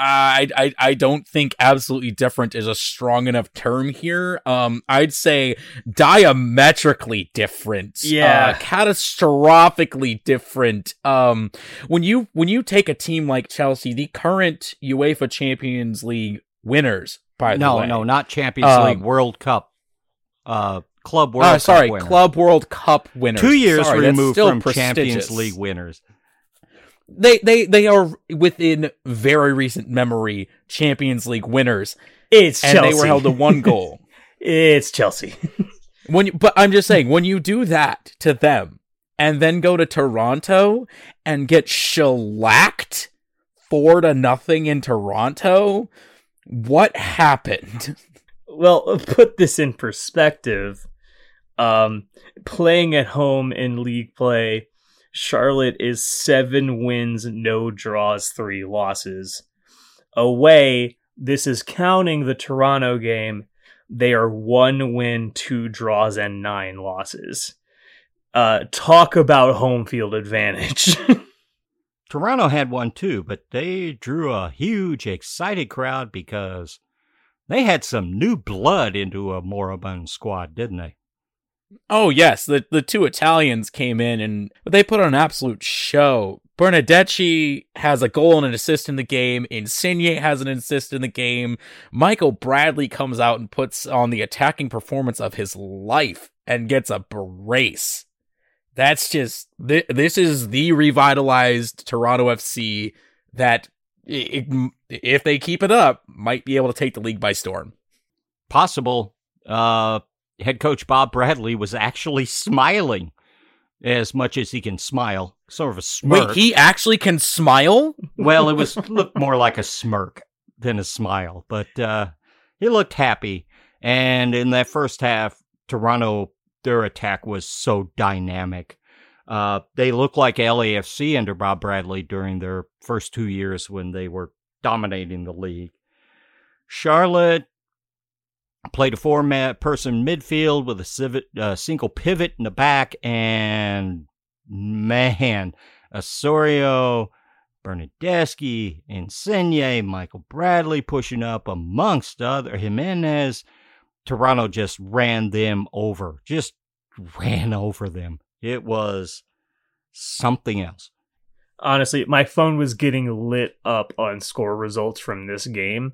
S3: I, I I don't think absolutely different is a strong enough term here. Um, I'd say diametrically different.
S2: Yeah.
S3: uh, catastrophically different. Um, when you when you take a team like Chelsea, the current UEFA Champions League winners, by the
S1: no,
S3: way,
S1: no, no, not Champions
S3: Um,
S1: League, World Cup, uh, Club World
S3: uh,
S1: Cup
S3: sorry,
S1: winner.
S3: Club World Cup winners.
S1: Two years
S3: Sorry, that's
S1: removed
S3: still
S1: from Champions. League winners.
S3: They they they are within very recent memory Champions League winners,
S2: It's
S3: and
S2: Chelsea.
S3: they were held to one goal.
S2: it's Chelsea.
S3: When you, but I'm just saying, when you do that to them and then go to Toronto and get shellacked four to nothing in Toronto, what happened?
S2: well, put this in perspective. Um, playing at home in league play, Charlotte is seven wins, no draws, three losses. Away, this is counting the Toronto game. They are one win, two draws, and nine losses. Uh, talk about home field advantage.
S1: Toronto had one too, but they drew a huge, excited crowd because they had some new blood into a moribund squad, didn't they?
S3: Oh yes, the the two Italians came in and they put on an absolute show. Bernardeschi has a goal and an assist in the game. Insigne has an assist in the game. Michael Bradley comes out and puts on the attacking performance of his life and gets a brace. That's just th- this is the revitalized Toronto FC that i- i- if they keep it up might be able to take the league by storm.
S1: Possible. Uh, head coach Bob Bradley was actually smiling as much as he can smile, sort of a smirk.
S3: Wait, he actually can smile?
S1: well, it was looked more like a smirk than a smile, but uh, he looked happy. And in that first half, Toronto, their attack was so dynamic. Uh, they looked like LAFC under Bob Bradley during their first two years when they were dominating the league. Charlotte played a four man person midfield with a uh, single pivot in the back, and man, Osorio, Bernardeschi, Insigne, Michael Bradley pushing up amongst other Jimenez. Toronto just ran them over, just ran over them. It was something else.
S2: honestly, my phone was getting lit up on score results from this game,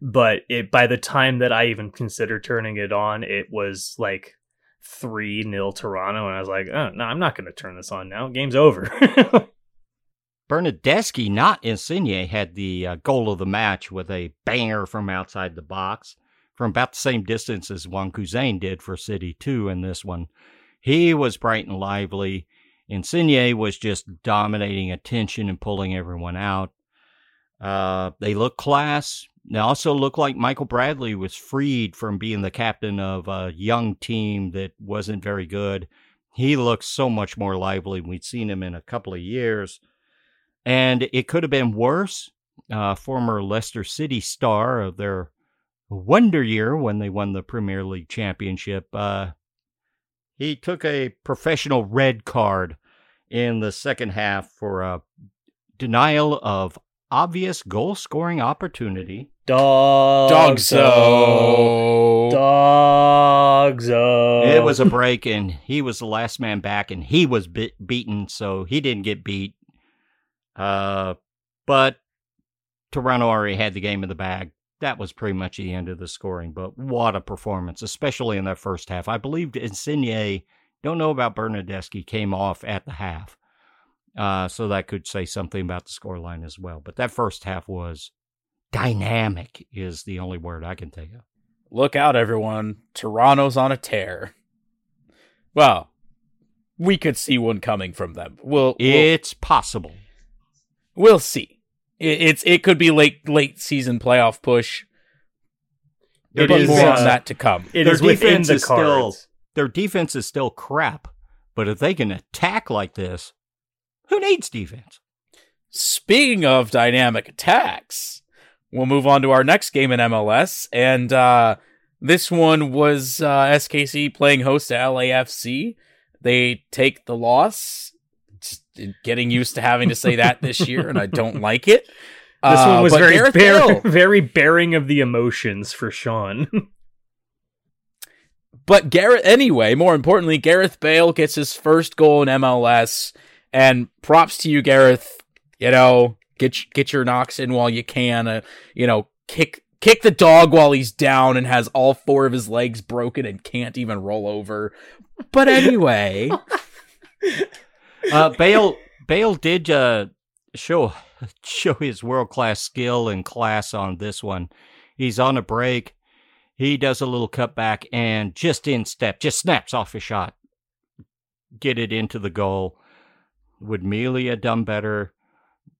S2: but it by the time that I even considered turning it on, it was like three nil Toronto, and I was like, oh no, I'm not going to turn this on now. Game's over.
S1: Bernardeschi, not Insigne, had the uh, goal of the match with a banger from outside the box from about the same distance as João Klauss did for City 2 in this one. He was bright and lively. Insigne was just dominating attention and pulling everyone out. Uh, they look class. They also look like Michael Bradley was freed from being the captain of a young team that wasn't very good. He looks so much more lively. We'd seen him in a couple of years. And it could have been worse. Uh, former Leicester City star of their wonder year when they won the Premier League championship. Uh, he took a professional red card in the second half for a denial of obvious goal scoring opportunity.
S2: Dog
S3: Dogso.
S2: Dogzo.
S1: It was a break, and he was the last man back, and he was bit, beaten, so he didn't get beat. Uh, but Toronto already had the game in the bag. That was pretty much the end of the scoring. But what a performance, especially in that first half. I believe Insigne, don't know about Bernardeschi, came off at the half. Uh, so that could say something about the scoreline as well. But that first half was dynamic, is the only word I can think of.
S3: Look out, everyone. Toronto's on a tear. Well, we could see one coming from them. We'll, we'll,
S1: It's possible.
S3: we'll see. It, it's it could be late late season playoff push.
S2: It
S3: but
S2: is,
S3: more
S2: uh,
S3: on that to come.
S2: It
S1: Their
S2: is
S1: defense
S2: the
S1: is still-
S2: cards.
S1: Their defense is still crap, but if they can attack like this, who needs defense?
S3: Speaking of dynamic attacks, we'll move on to our next game in MLS, and uh, this one was uh, SKC playing host to LAFC. They take the loss. getting used to having to say that this year, and I don't like it.
S2: This
S3: Uh,
S2: one was
S3: but
S2: very bear- very bearing of the emotions for Sean.
S3: But Gareth, anyway, more importantly, Gareth Bale gets his first goal in MLS, and props to you, Gareth. You know, get get your knocks in while you can. Uh, you know, kick kick the dog while he's down and has all four of his legs broken and can't even roll over. But anyway,
S1: Uh, Bale Bale did uh, show show his world class skill and class on this one. He's on a break. He does a little cutback and just in step, just snaps off a shot, get it into the goal. Would Melia have done better?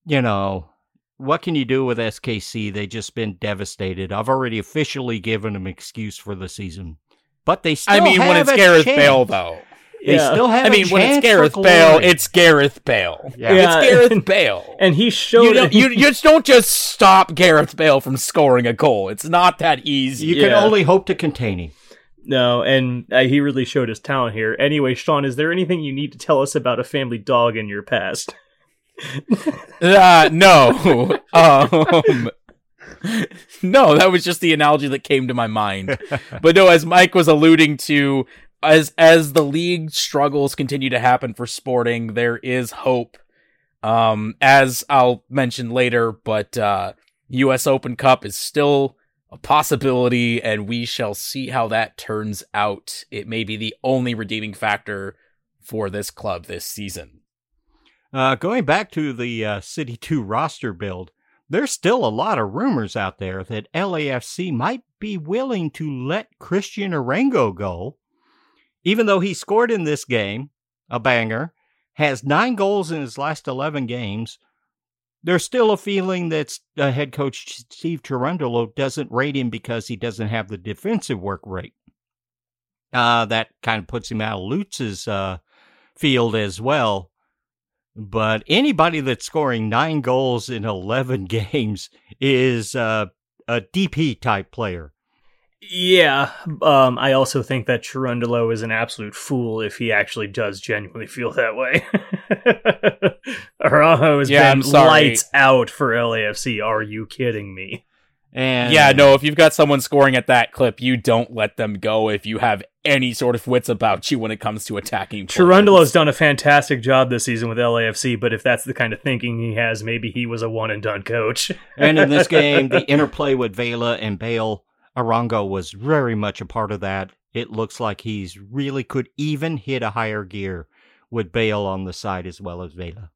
S1: You know, what can you do with SKC? They've just been devastated. I've already officially given them excuse for the season, but they still
S3: I mean, when
S1: have
S3: it's
S1: a
S3: Gareth
S1: chance.
S3: Bale, though.
S1: They still have.
S3: I mean,
S1: a
S3: when it's Gareth Bale, it's Gareth Bale.
S1: Yeah.
S2: Yeah.
S3: It's Gareth Bale.
S2: and he showed
S3: you, don't, you you just don't just stop Gareth Bale from scoring a goal. It's not that easy.
S1: You can only hope to contain him.
S2: No, and uh, he really showed his talent here. Anyway, Sean, is there anything you need to tell us about a family dog in your past?
S3: Uh, no. um, no, that was just the analogy that came to my mind. But no, as Mike was alluding to, as as the league struggles continue to happen for Sporting, there is hope. Um, as I'll mention later, but uh, U.S. Open Cup is still a possibility, and we shall see how that turns out. It may be the only redeeming factor for this club this season.
S1: Uh, going back to the uh, City 2 roster build, there's still a lot of rumors out there that LAFC might be willing to let Cristian Arango go, even though he scored in this game, a banger, has nine goals in his last 11 games. There's still a feeling that uh, head coach Steve Cherundolo doesn't rate him because he doesn't have the defensive work rate. Uh, that kind of puts him out of Lutz's uh, field as well. But anybody that's scoring nine goals in 11 games is uh, a DP type player.
S2: Yeah, um, I also think that Cherundolo is an absolute fool if he actually does genuinely feel that way. Arango has
S3: Yeah,
S2: been lights out for LAFC. Are you kidding me?
S1: And
S3: Yeah, no, if you've got someone scoring at that clip, you don't let them go if you have any sort of wits about you when it comes to attacking. players.
S2: Cherundolo's done a fantastic job this season with LAFC, but if that's the kind of thinking he has, maybe he was a one and done coach.
S1: and in this game, the interplay with Vela and Bale, Arango was very much a part of that. It looks like he's really could even hit a higher gear with Bale on the side as well as Vela.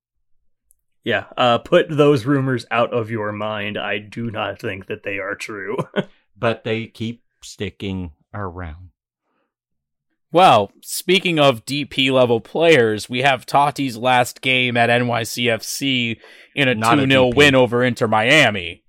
S2: Yeah, uh, put those rumors out of your mind. I do not think that they are true.
S1: But they keep sticking around.
S3: Well, speaking of DP level players, we have Tati's last game at NYCFC in a 2 0 win over Inter Miami.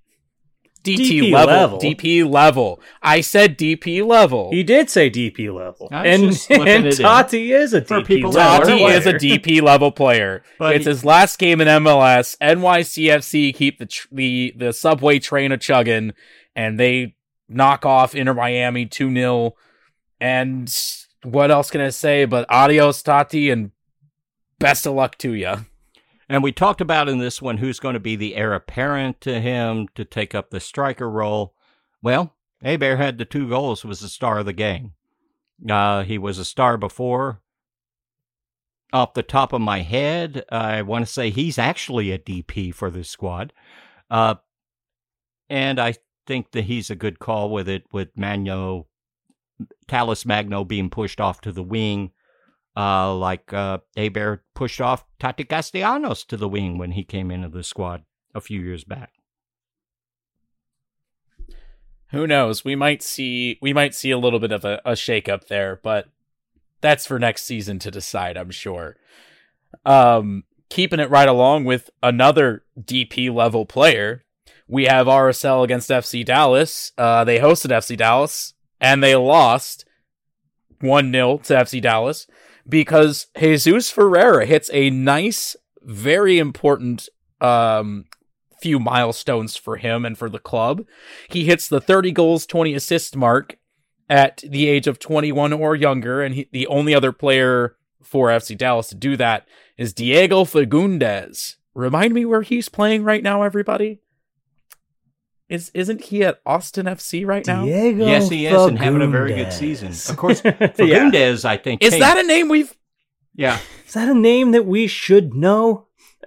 S3: DT
S2: DP
S3: level,
S2: level.
S3: DP level. I said DP level.
S2: he did say DP level, and, and
S1: it in.
S2: Tati is a
S1: For
S2: DP level.
S3: Tati
S1: Level
S3: is a
S2: player.
S3: DP level player.
S1: But
S3: it's
S1: he-
S3: his last game in MLS. NYCFC keep the tr- the the subway train a chugging, and they knock off Inter Miami two 0 And what else can I say? But adios, Tati, and best of luck to you.
S1: And we talked about in this one who's going to be the heir apparent to him to take up the striker role. Well, Héber had the two goals, was the star of the game. Uh, he was a star before. Off the top of my head, I want to say he's actually a DP for this squad. Uh, and I think that he's a good call with it, with Magno, Talles Magno being pushed off to the wing uh, like uh, Héber pushed off Tati Castellanos to the wing when he came into the squad a few years back.
S3: Who knows? We might see we might see a little bit of a, a shakeup there, but that's for next season to decide, I'm sure. Um, keeping it right along with another DP level player, we have RSL against FC Dallas. Uh, they hosted FC Dallas and they lost 1 0 to FC Dallas because Jesus Ferreira hits a nice, very important um, few milestones for him and for the club. He hits the 30 goals, 20 assist mark at the age of 21 or younger, and he, the only other player for FC Dallas to do that is Diego Fagúndez. Remind me where he's playing right now, everybody. Is isn't he at Austin FC right now?
S2: Diego
S1: yes, he is, and having a very good season. Of course,
S2: yeah.
S1: Fagúndez, I think.
S3: Is
S1: came-
S3: that a name we've?
S1: yeah?
S2: Is that a name that we should know?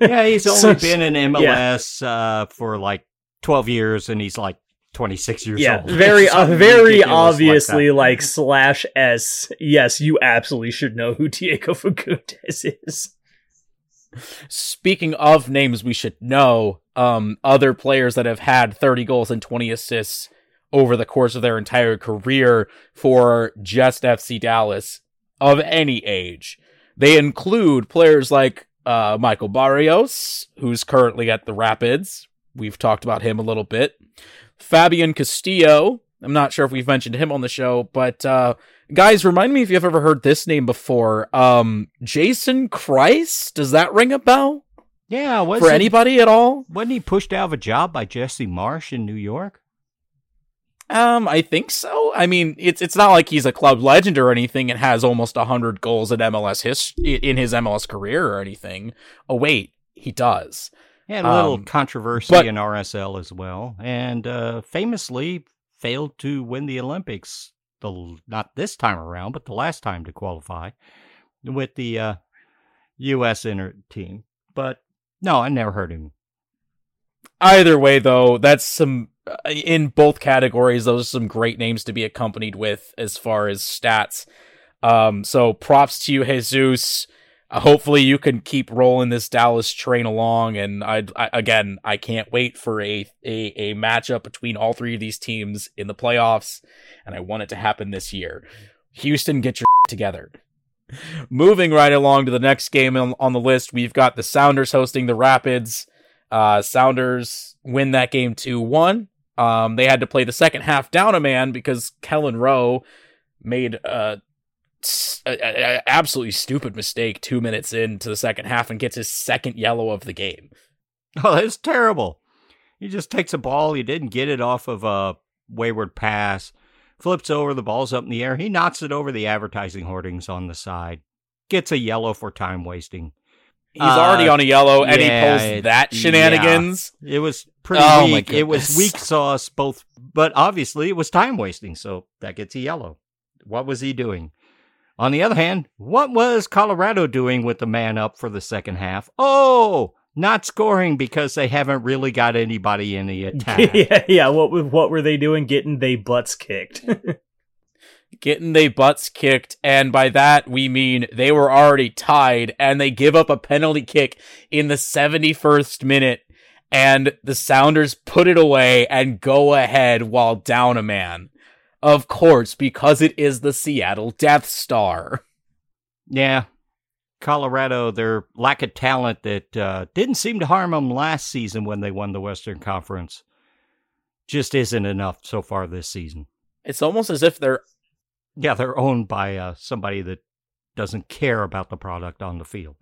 S1: Yeah, he's only
S2: Such-
S1: been in MLS uh, for like twelve years, and he's like twenty six years
S2: yeah,
S1: old.
S2: very, uh, very
S1: ridiculous like
S2: obviously like, slash s. Yes, you absolutely should know who Diego Fagúndez is.
S3: Speaking of names we should know, um, other players that have had 30 goals and 20 assists over the course of their entire career for just FC Dallas of any age. They include players like uh, Michael Barrios, who's currently at the Rapids. We've talked about him a little bit. Fabian Castillo. I'm not sure if we've mentioned him on the show, but uh, guys, remind me if you've ever heard this name before. Um, Jason Kreis. Does that ring a bell
S1: yeah, was
S3: for anybody at all?
S1: Wasn't he pushed out of a job by Jesse Marsch in New York?
S3: Um, I think so. I mean, it's it's not like he's a club legend or anything and has almost hundred goals in MLS his in his MLS career or anything. Oh wait, he does.
S1: Had a little
S3: Um,
S1: controversy
S3: but-
S1: in RSL as well, and uh, famously failed to win the Olympics. The not this time around, but the last time to qualify with the uh, U.S. inter team. But no, I never heard him.
S3: Either way, though, that's some uh, in both categories. Those are some great names to be accompanied with as far as stats. Um, so props to you, Jesus. Uh, hopefully, you can keep rolling this Dallas train along. And I, I again, I can't wait for a, a a matchup between all three of these teams in the playoffs, and I want it to happen this year. Houston, get your together. Moving right along to the next game on, on the list, we've got the Sounders hosting the Rapids. Uh, Sounders win that game 2 1. Um, they had to play the second half down a man because Kelyn Rowe made a, a, a- absolutely stupid mistake two minutes into the second half and gets his second yellow of the game.
S1: Oh, that's terrible. He just takes a ball. He didn't get it off of a wayward pass. Flips over, the ball's up in the air. He knocks it over the advertising hoardings on the side. Gets a yellow for time wasting.
S3: He's
S1: Uh,
S3: already on a yellow and
S1: yeah,
S3: he pulls that
S1: yeah.
S3: shenanigans.
S1: It was pretty
S3: Oh,
S1: weak. It was weak sauce, both, but obviously it was time wasting, so that gets a yellow. What was he doing? On the other hand, what was Colorado doing with the man up for the second half? Oh, not scoring because they haven't really got anybody in the attack.
S2: yeah, yeah. What w- what were they doing? Getting they butts kicked.
S3: getting they butts kicked, and by that we mean they were already tied, and they give up a penalty kick in the 71st minute, and the Sounders put it away and go ahead while down a man. Of course, because it is the Seattle Death Star.
S1: Yeah. Colorado, their lack of talent that uh, didn't seem to harm them last season when they won the Western Conference just isn't enough so far this season.
S3: It's almost as if they're
S1: Yeah, they're owned by uh, somebody that doesn't care about the product on the field.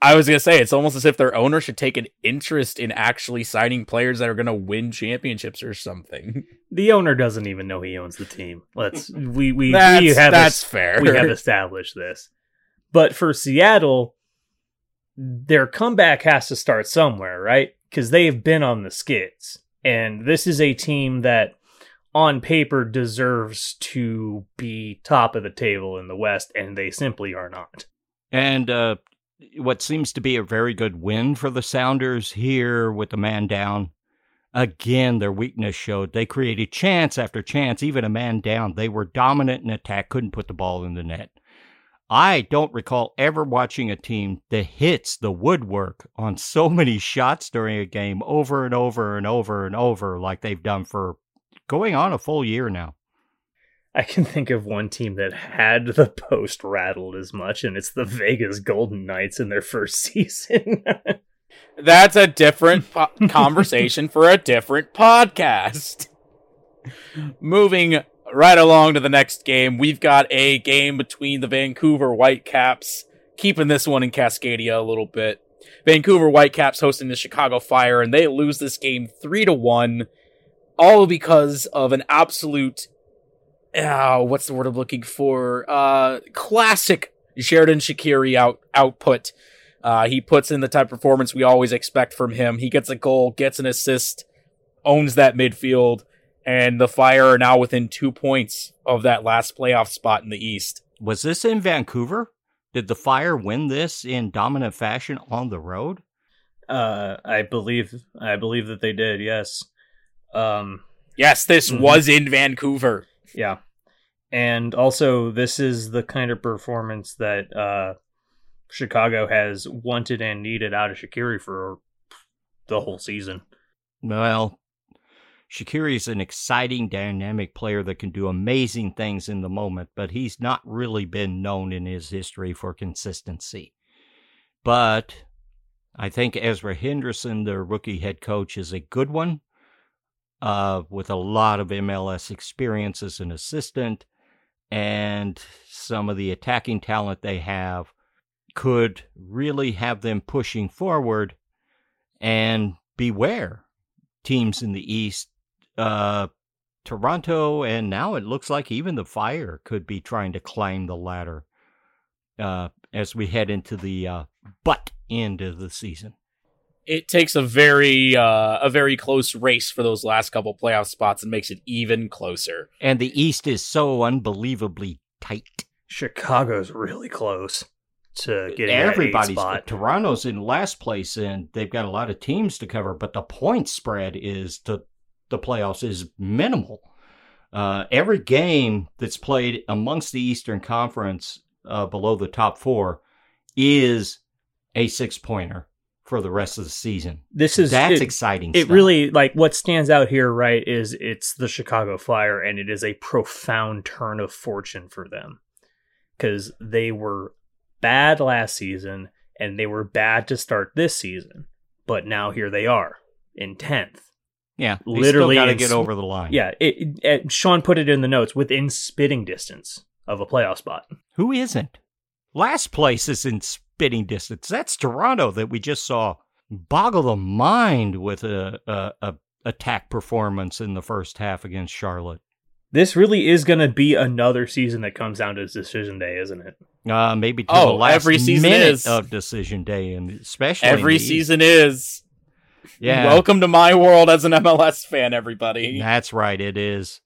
S3: I was gonna say it's almost as if their owner should take an interest in actually signing players that are gonna win championships or something.
S2: the owner doesn't even know he owns the team. Let's we we
S3: That's,
S2: we have
S3: that's
S2: es-
S3: fair.
S2: we have established this. But for Seattle, their comeback has to start somewhere, right? Because they have been on the skids, and this is a team that, on paper, deserves to be top of the table in the West, and they simply are not.
S1: And uh, what seems to be a very good win for the Sounders here with the man down. Again, their weakness showed. They created chance after chance, even a man down. They were dominant in attack, couldn't put the ball in the net. I don't recall ever watching a team that hits the woodwork on so many shots during a game over and over and over and over like they've done for going on a full year now.
S2: I can think of one team that had the post rattled as much, and it's the Vegas Golden Knights in their first season.
S3: That's a different po- conversation for a different podcast. Moving right along to the next game, we've got a game between the Vancouver Whitecaps, keeping this one in Cascadia a little bit. Vancouver Whitecaps hosting the Chicago Fire, and they lose this game three to one, all because of an absolute, uh, what's the word I'm looking for? Uh, classic Xherdan Shaqiri out output. Uh, he puts in the type of performance we always expect from him. He gets a goal, gets an assist, owns that midfield, and the Fire are now within two points of that last playoff spot in the East.
S1: Was this in Vancouver? Did the Fire win this in dominant fashion on the road?
S2: Uh, I believe I believe that they did. Yes. Um,
S3: yes, this mm-hmm. was in Vancouver.
S2: Yeah, and also this is the kind of performance that uh, Chicago has wanted and needed out of Shaqiri for the whole season.
S1: Well, Shaqiri is an exciting, dynamic player that can do amazing things in the moment, but he's not really been known in his history for consistency. But I think Ezra Hendrickson, the rookie head coach, is a good one uh, with a lot of MLS experience as an assistant, and some of the attacking talent they have could really have them pushing forward. And beware, teams in the East uh, Toronto, and now it looks like even the Fire could be trying to climb the ladder uh, as we head into the uh, butt end of the season.
S3: It takes a very uh, a very close race for those last couple playoff spots and makes it even closer.
S1: And the East is so unbelievably tight.
S2: Chicago's really close to getting
S1: everybody's
S2: spot.
S1: Toronto's in last place and they've got a lot of teams to cover, but the point spread is to the playoffs is minimal. Uh, every game that's played amongst the Eastern Conference uh, below the top four is a six pointer for the rest of the season.
S2: This is
S1: that's
S2: it,
S1: exciting.
S2: It
S1: stuff.
S2: really like what stands out here, right? Is it's the Chicago Fire, and it is a profound turn of fortune for them because they were bad last season and they were bad to start this season, but now here they are in tenth
S1: yeah, literally got to get over the line.
S2: Yeah, it, it, Sean put it in the notes within spitting distance of a playoff spot.
S1: Who isn't? Last place is in spitting distance. That's Toronto that we just saw boggle the mind with a, a, a attack performance in the first half against Charlotte.
S2: This really is going to be another season that comes down to decision day, isn't it?
S1: Uh, maybe to
S3: oh,
S1: the last
S3: every season
S1: minute
S3: is.
S1: of decision day, and especially
S3: every season is.
S1: Yeah.
S3: Welcome to my world as an MLS fan, everybody.
S1: That's right. It is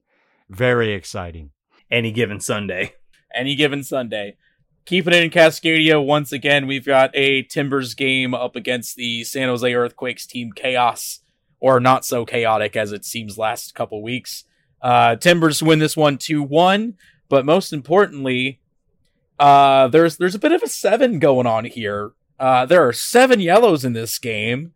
S1: very exciting.
S2: Any given Sunday.
S3: Any given Sunday. Keeping it in Cascadia once again, we've got a Timbers game up against the San Jose Earthquakes team Chaos, or not so chaotic as it seems last couple weeks. Uh, Timbers win this one 2 1, but most importantly, uh, there's there's a bit of a seven going on here. Uh, there are seven yellows in this game.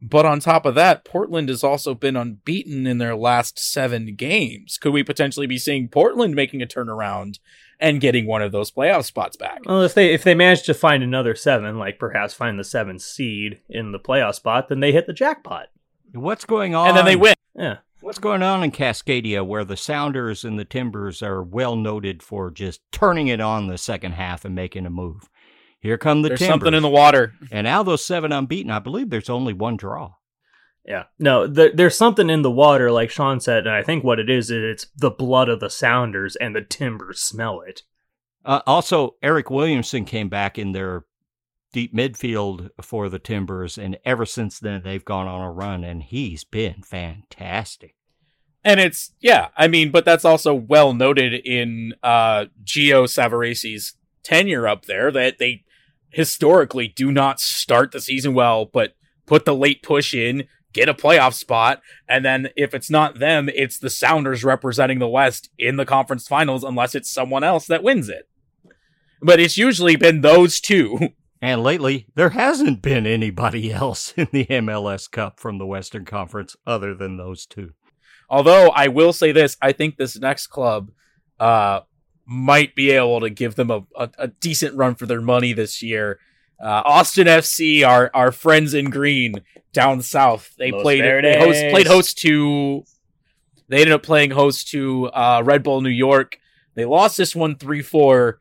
S3: But on top of that, Portland has also been unbeaten in their last seven games. Could we potentially be seeing Portland making a turnaround and getting one of those playoff spots back?
S2: Well, if they if they manage to find another seven, like perhaps find the seventh seed in the playoff spot, then they hit the jackpot.
S1: What's going on?
S3: And then they win.
S2: Yeah.
S1: What's going on in Cascadia where the Sounders and the Timbers are well noted for just turning it on the second half and making a move? Here come the
S3: There's
S1: Timbers.
S3: something in the water.
S1: And now those seven unbeaten, I believe there's only one draw.
S2: Yeah. No, the, there's something in the water, like Sean said, and I think what it is, is, it's the blood of the Sounders, and the Timbers smell it.
S1: Uh, also, Eric Williamson came back in their deep midfield for the Timbers, and ever since then they've gone on a run, and he's been fantastic.
S3: And it's yeah, I mean, but that's also well noted in uh Gio Savarese's tenure up there that they historically do not start the season well, but put the late push in, get a playoff spot, and then if it's not them, it's the Sounders representing the West in the conference finals, unless it's someone else that wins it. But it's usually been those two.
S1: And lately, there hasn't been anybody else in the MLS Cup from the Western Conference other than those two.
S3: Although I will say this, I think this next club uh, might be able to give them a, a, a decent run for their money this year. Uh, Austin FC, our our friends in green down south, they
S2: Los
S3: played they host, played host to. They ended up playing host to uh, Red Bull New York. They lost this one three four,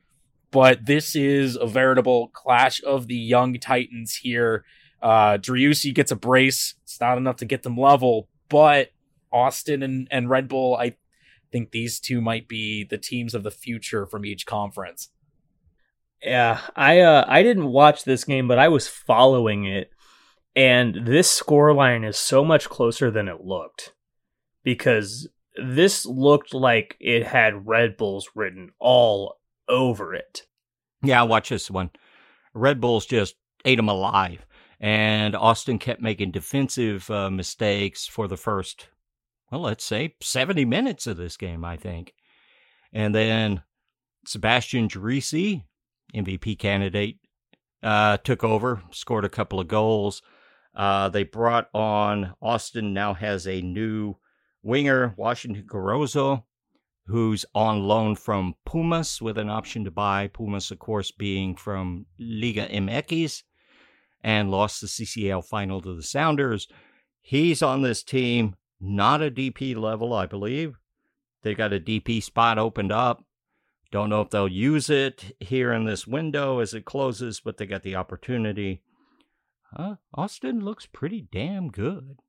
S3: but this is a veritable clash of the young titans here. Uh, Driussi gets a brace. It's not enough to get them level, but Austin and, and Red Bull, I think these two might be the teams of the future from each conference.
S2: Yeah, I uh, I didn't watch this game, but I was following it, and this scoreline is so much closer than it looked because this looked like it had Red Bulls written all over it.
S1: Yeah, watch this one. Red Bulls just ate them alive, and Austin kept making defensive uh, mistakes for the first, well, let's say 70 minutes of this game, I think. And then Sebastian Driussi, MVP candidate, uh, took over, scored a couple of goals. Uh, they brought on Austin now has a new winger, Washington Corozo, who's on loan from Pumas with an option to buy. Pumas, of course, being from Liga MX and lost the CCL final to the Sounders. He's on this team, not a DP level, I believe. They got a DP spot opened up. Don't know if they'll use it here in this window as it closes, but they got the opportunity. Austin looks pretty damn good.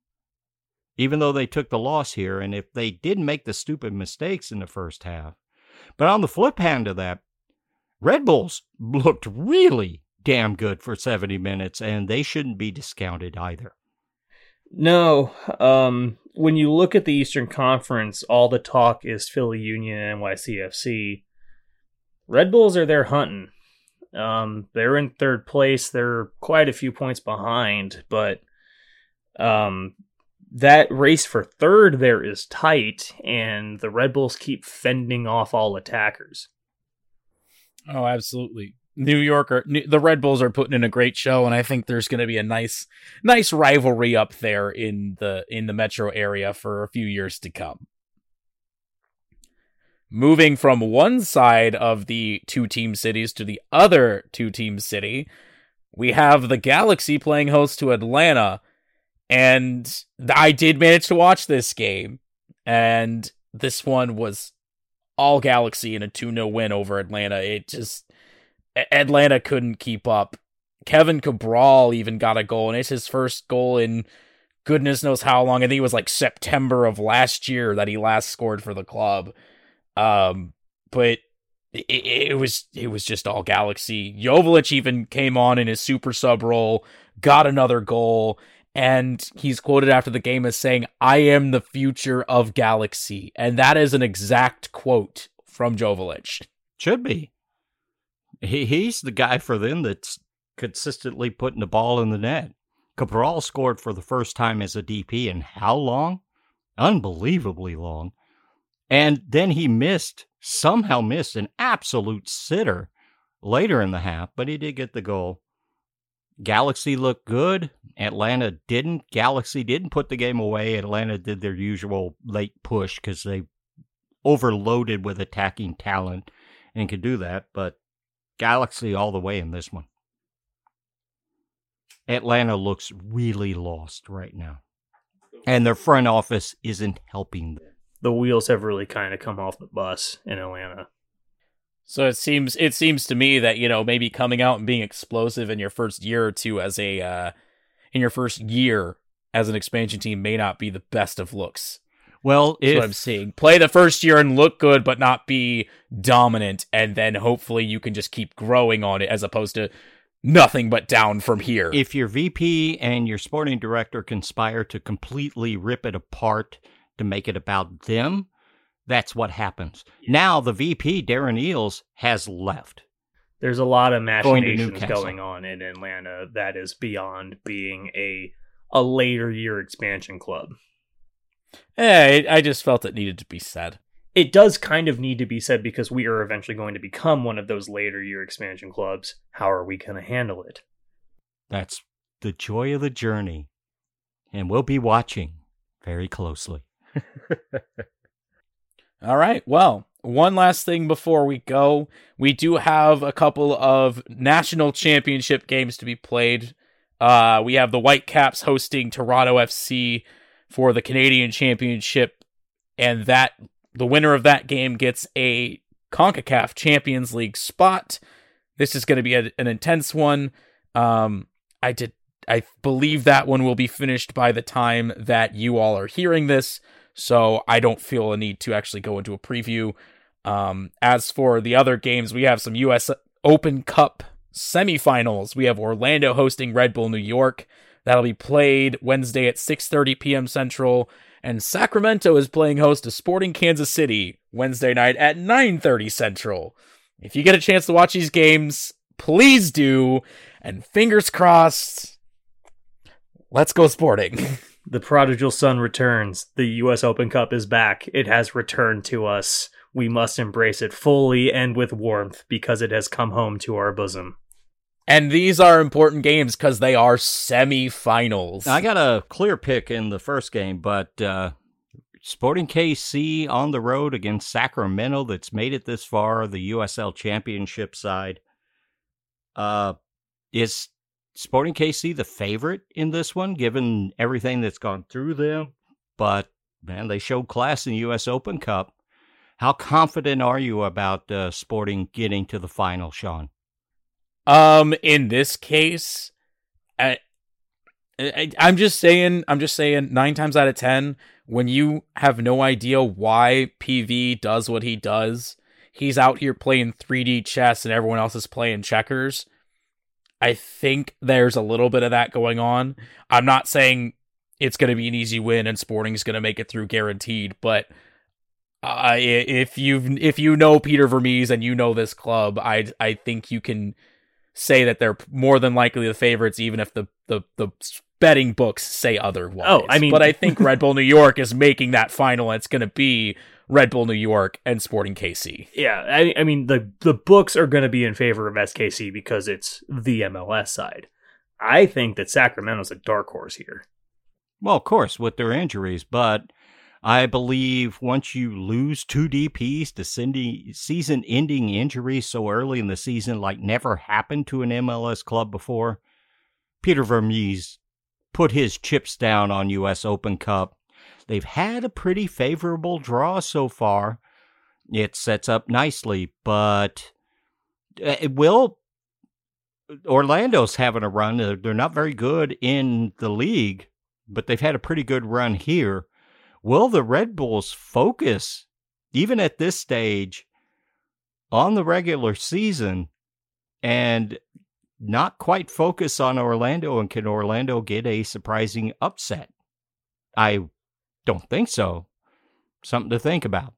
S1: Even though they took the loss here, and if they did make the stupid mistakes in the first half. But on the flip hand of that, Red Bulls looked really damn good for 70 minutes, and they shouldn't be discounted either.
S2: No, um, when you look at the Eastern Conference, all the talk is Philly Union and NYCFC. Red Bulls are there hunting. Um, they're in third place. They're quite a few points behind, but um, that race for third there is tight, and the Red Bulls keep fending off all attackers.
S3: Oh, absolutely. New Yorker, the Red Bulls are putting in a great show, and I think there's going to be a nice, nice rivalry up there in the in the metro area for a few years to come. Moving from one side of the two team cities to the other two team city, we have the Galaxy playing host to Atlanta. And I did manage to watch this game. And this one was all Galaxy in a 2 0 win over Atlanta. It just, Atlanta couldn't keep up. Kevin Cabral even got a goal, and it's his first goal in goodness knows how long. I think it was like September of last year that he last scored for the club. Um, but it, it, was it was just all Galaxy. Joveljic even came on in his super sub role, got another goal, and he's quoted after the game as saying, "I am the future of Galaxy," and that is an exact quote from Joveljic.
S1: Should be. He he's the guy for them that's consistently putting the ball in the net. Cabral scored for the first time as a DP in how long? Unbelievably long. And then he missed, somehow missed an absolute sitter later in the half, but he did get the goal. Galaxy looked good. Atlanta didn't. Galaxy didn't put the game away. Atlanta did their usual late push because they overloaded with attacking talent and could do that. But Galaxy all the way in this one. Atlanta looks really lost right now. And their front office isn't helping them
S2: the wheels have really kind of come off the bus in Atlanta.
S3: So it seems it seems to me that you know maybe coming out and being explosive in your first year or two as a uh, in your first year as an expansion team may not be the best of looks.
S1: Well,
S3: That's
S1: if,
S3: what I'm seeing. Play the first year and look good, but not be dominant, and then hopefully you can just keep growing on it as opposed to nothing but down from here.
S1: If your VP and your sporting director conspire to completely rip it apart to make it about them, that's what happens. Now the VP, Darren Eales, has left.
S2: There's a lot of machinations going, going on in Atlanta that is beyond being a a later year expansion club.
S3: Yeah, I just felt it needed to be said.
S2: It does kind of need to be said because we are eventually going to become one of those later year expansion clubs. How are we going to handle it?
S1: That's the joy of the journey. And we'll be watching very closely.
S3: All right. Well, one last thing before we go. We do have a couple of national championship games to be played. Uh, we have the Whitecaps hosting Toronto FC for the Canadian Championship, and that the winner of that game gets a CONCACAF Champions League spot. This is going to be a, an intense one. Um, I did I believe that one will be finished by the time that you all are hearing this so I don't feel a need to actually go into a preview. Um, as for the other games, we have some US Open Cup semifinals. We have Orlando hosting Red Bull New York. That'll be played Wednesday at 6:30 p.m. Central, and Sacramento is playing host to Sporting Kansas City Wednesday night at 9:30 Central. If you get a chance to watch these games, please do, and fingers crossed. Let's go Sporting.
S2: The prodigal son returns. The US Open Cup is back. It has returned to us. We must embrace it fully and with warmth because it has come home to our bosom.
S3: And these are important games because they are semifinals.
S1: I got a clear pick in the first game, but uh, Sporting KC on the road against Sacramento, that's made it this far, the USL Championship side. Uh, is Sporting KC the favorite in this one, given everything that's gone through them? But man, they showed class in the U.S. Open Cup. How confident are you about uh, Sporting getting to the final, Sean?
S3: Um, in this case, I, I, I'm just saying, I'm just saying, nine times out of ten, when you have no idea why PV does what he does, he's out here playing 3D chess and everyone else is playing checkers. I think there's a little bit of that going on. I'm not saying it's going to be an easy win and Sporting's going to make it through guaranteed, but uh, if you if you know Peter Vermes and you know this club, I I think you can say that they're more than likely the favorites, even if the the the betting books say otherwise.
S2: Oh, I mean,
S3: but I think Red Bull New York is making that final. It's going to be Red Bull New York and Sporting KC.
S2: Yeah, I, I mean the the books are going to be in favor of SKC because it's the MLS side. I think that Sacramento's a dark horse here.
S1: Well, of course, with their injuries, but I believe once you lose two DPs to season ending injuries so early in the season, like never happened to an MLS club before, Peter Vermes put his chips down on U.S. Open Cup They've had a pretty favorable draw so far. It sets up nicely, but uh, it will. Orlando's having a run. They're not very good in the league, but they've had a pretty good run here. Will the Red Bulls focus, even at this stage, on the regular season and not quite focus on Orlando? And can Orlando get a surprising upset? I don't think so. Something to think about.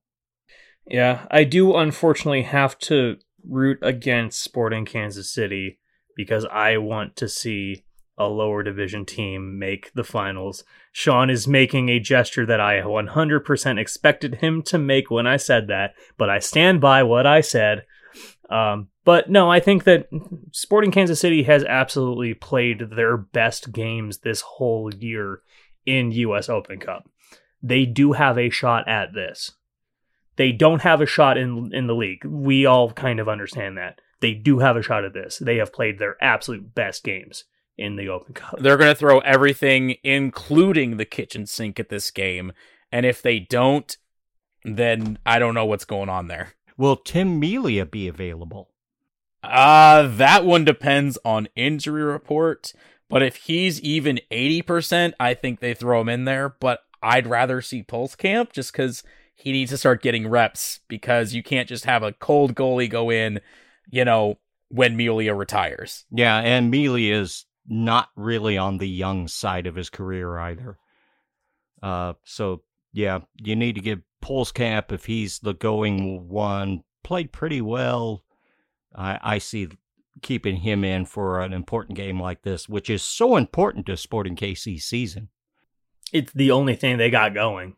S2: Yeah, I do unfortunately have to root against Sporting Kansas City because I want to see a lower division team make the finals. Sean is making a gesture that I 100% expected him to make when I said that, but I stand by what I said. Um, but no, I think that Sporting Kansas City has absolutely played their best games this whole year in US Open Cup they do have a shot at this. They don't have a shot in in the league. We all kind of understand that. They do have a shot at this. They have played their absolute best games in the Open Cup.
S3: They're going to throw everything, including the kitchen sink, at this game. And if they don't, then I don't know what's going on there.
S1: Will Tim Melia be available?
S3: Uh, that one depends on injury report. But if he's even 80%, I think they throw him in there. But I'd rather see Pulskamp just because he needs to start getting reps because you can't just have a cold goalie go in, you know, when Melia retires.
S1: Yeah, and Melia is not really on the young side of his career either. Uh, so yeah, you need to give Pulskamp if he's the going one. Played pretty well. I, I see keeping him in for an important game like this, which is so important to Sporting KC season
S2: it's the only thing they got going.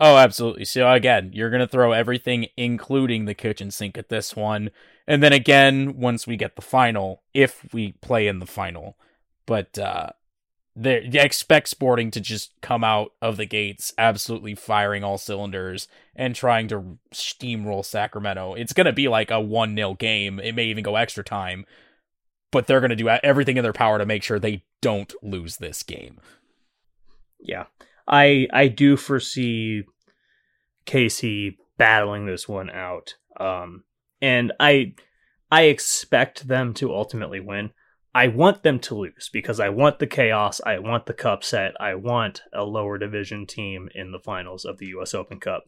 S3: Oh, absolutely. So again, you're going to throw everything, including the kitchen sink, at this one. And then again, once we get the final, if we play in the final. But uh, they expect Sporting to just come out of the gates absolutely firing all cylinders and trying to steamroll Sacramento. It's going to be like a 1 0 game. It may even go extra time. But they're going to do everything in their power to make sure they don't lose this game
S2: yeah, I I do foresee KC battling this one out. Um, and I I expect them to ultimately win. I want them to lose because I want the chaos. I want the cup set. I want a lower division team in the finals of the U.S. Open Cup,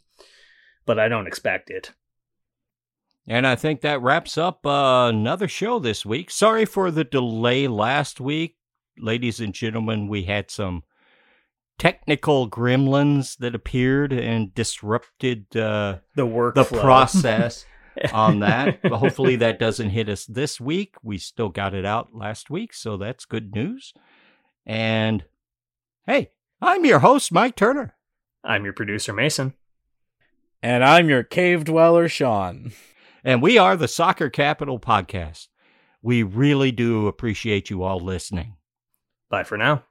S2: but I don't expect it.
S1: And I think that wraps up uh, another show this week. Sorry for the delay last week. Ladies and gentlemen, we had some technical gremlins that appeared and disrupted uh,
S2: The work
S1: the process on that. But hopefully that doesn't hit us this week. We still got it out last week, so that's good news. And hey, I'm your host, Mike Turner.
S2: I'm your producer, Mason.
S3: And I'm your cave dweller, Sean.
S1: And we are the Soccer Capital Podcast. We really do appreciate you all listening.
S2: Bye for now.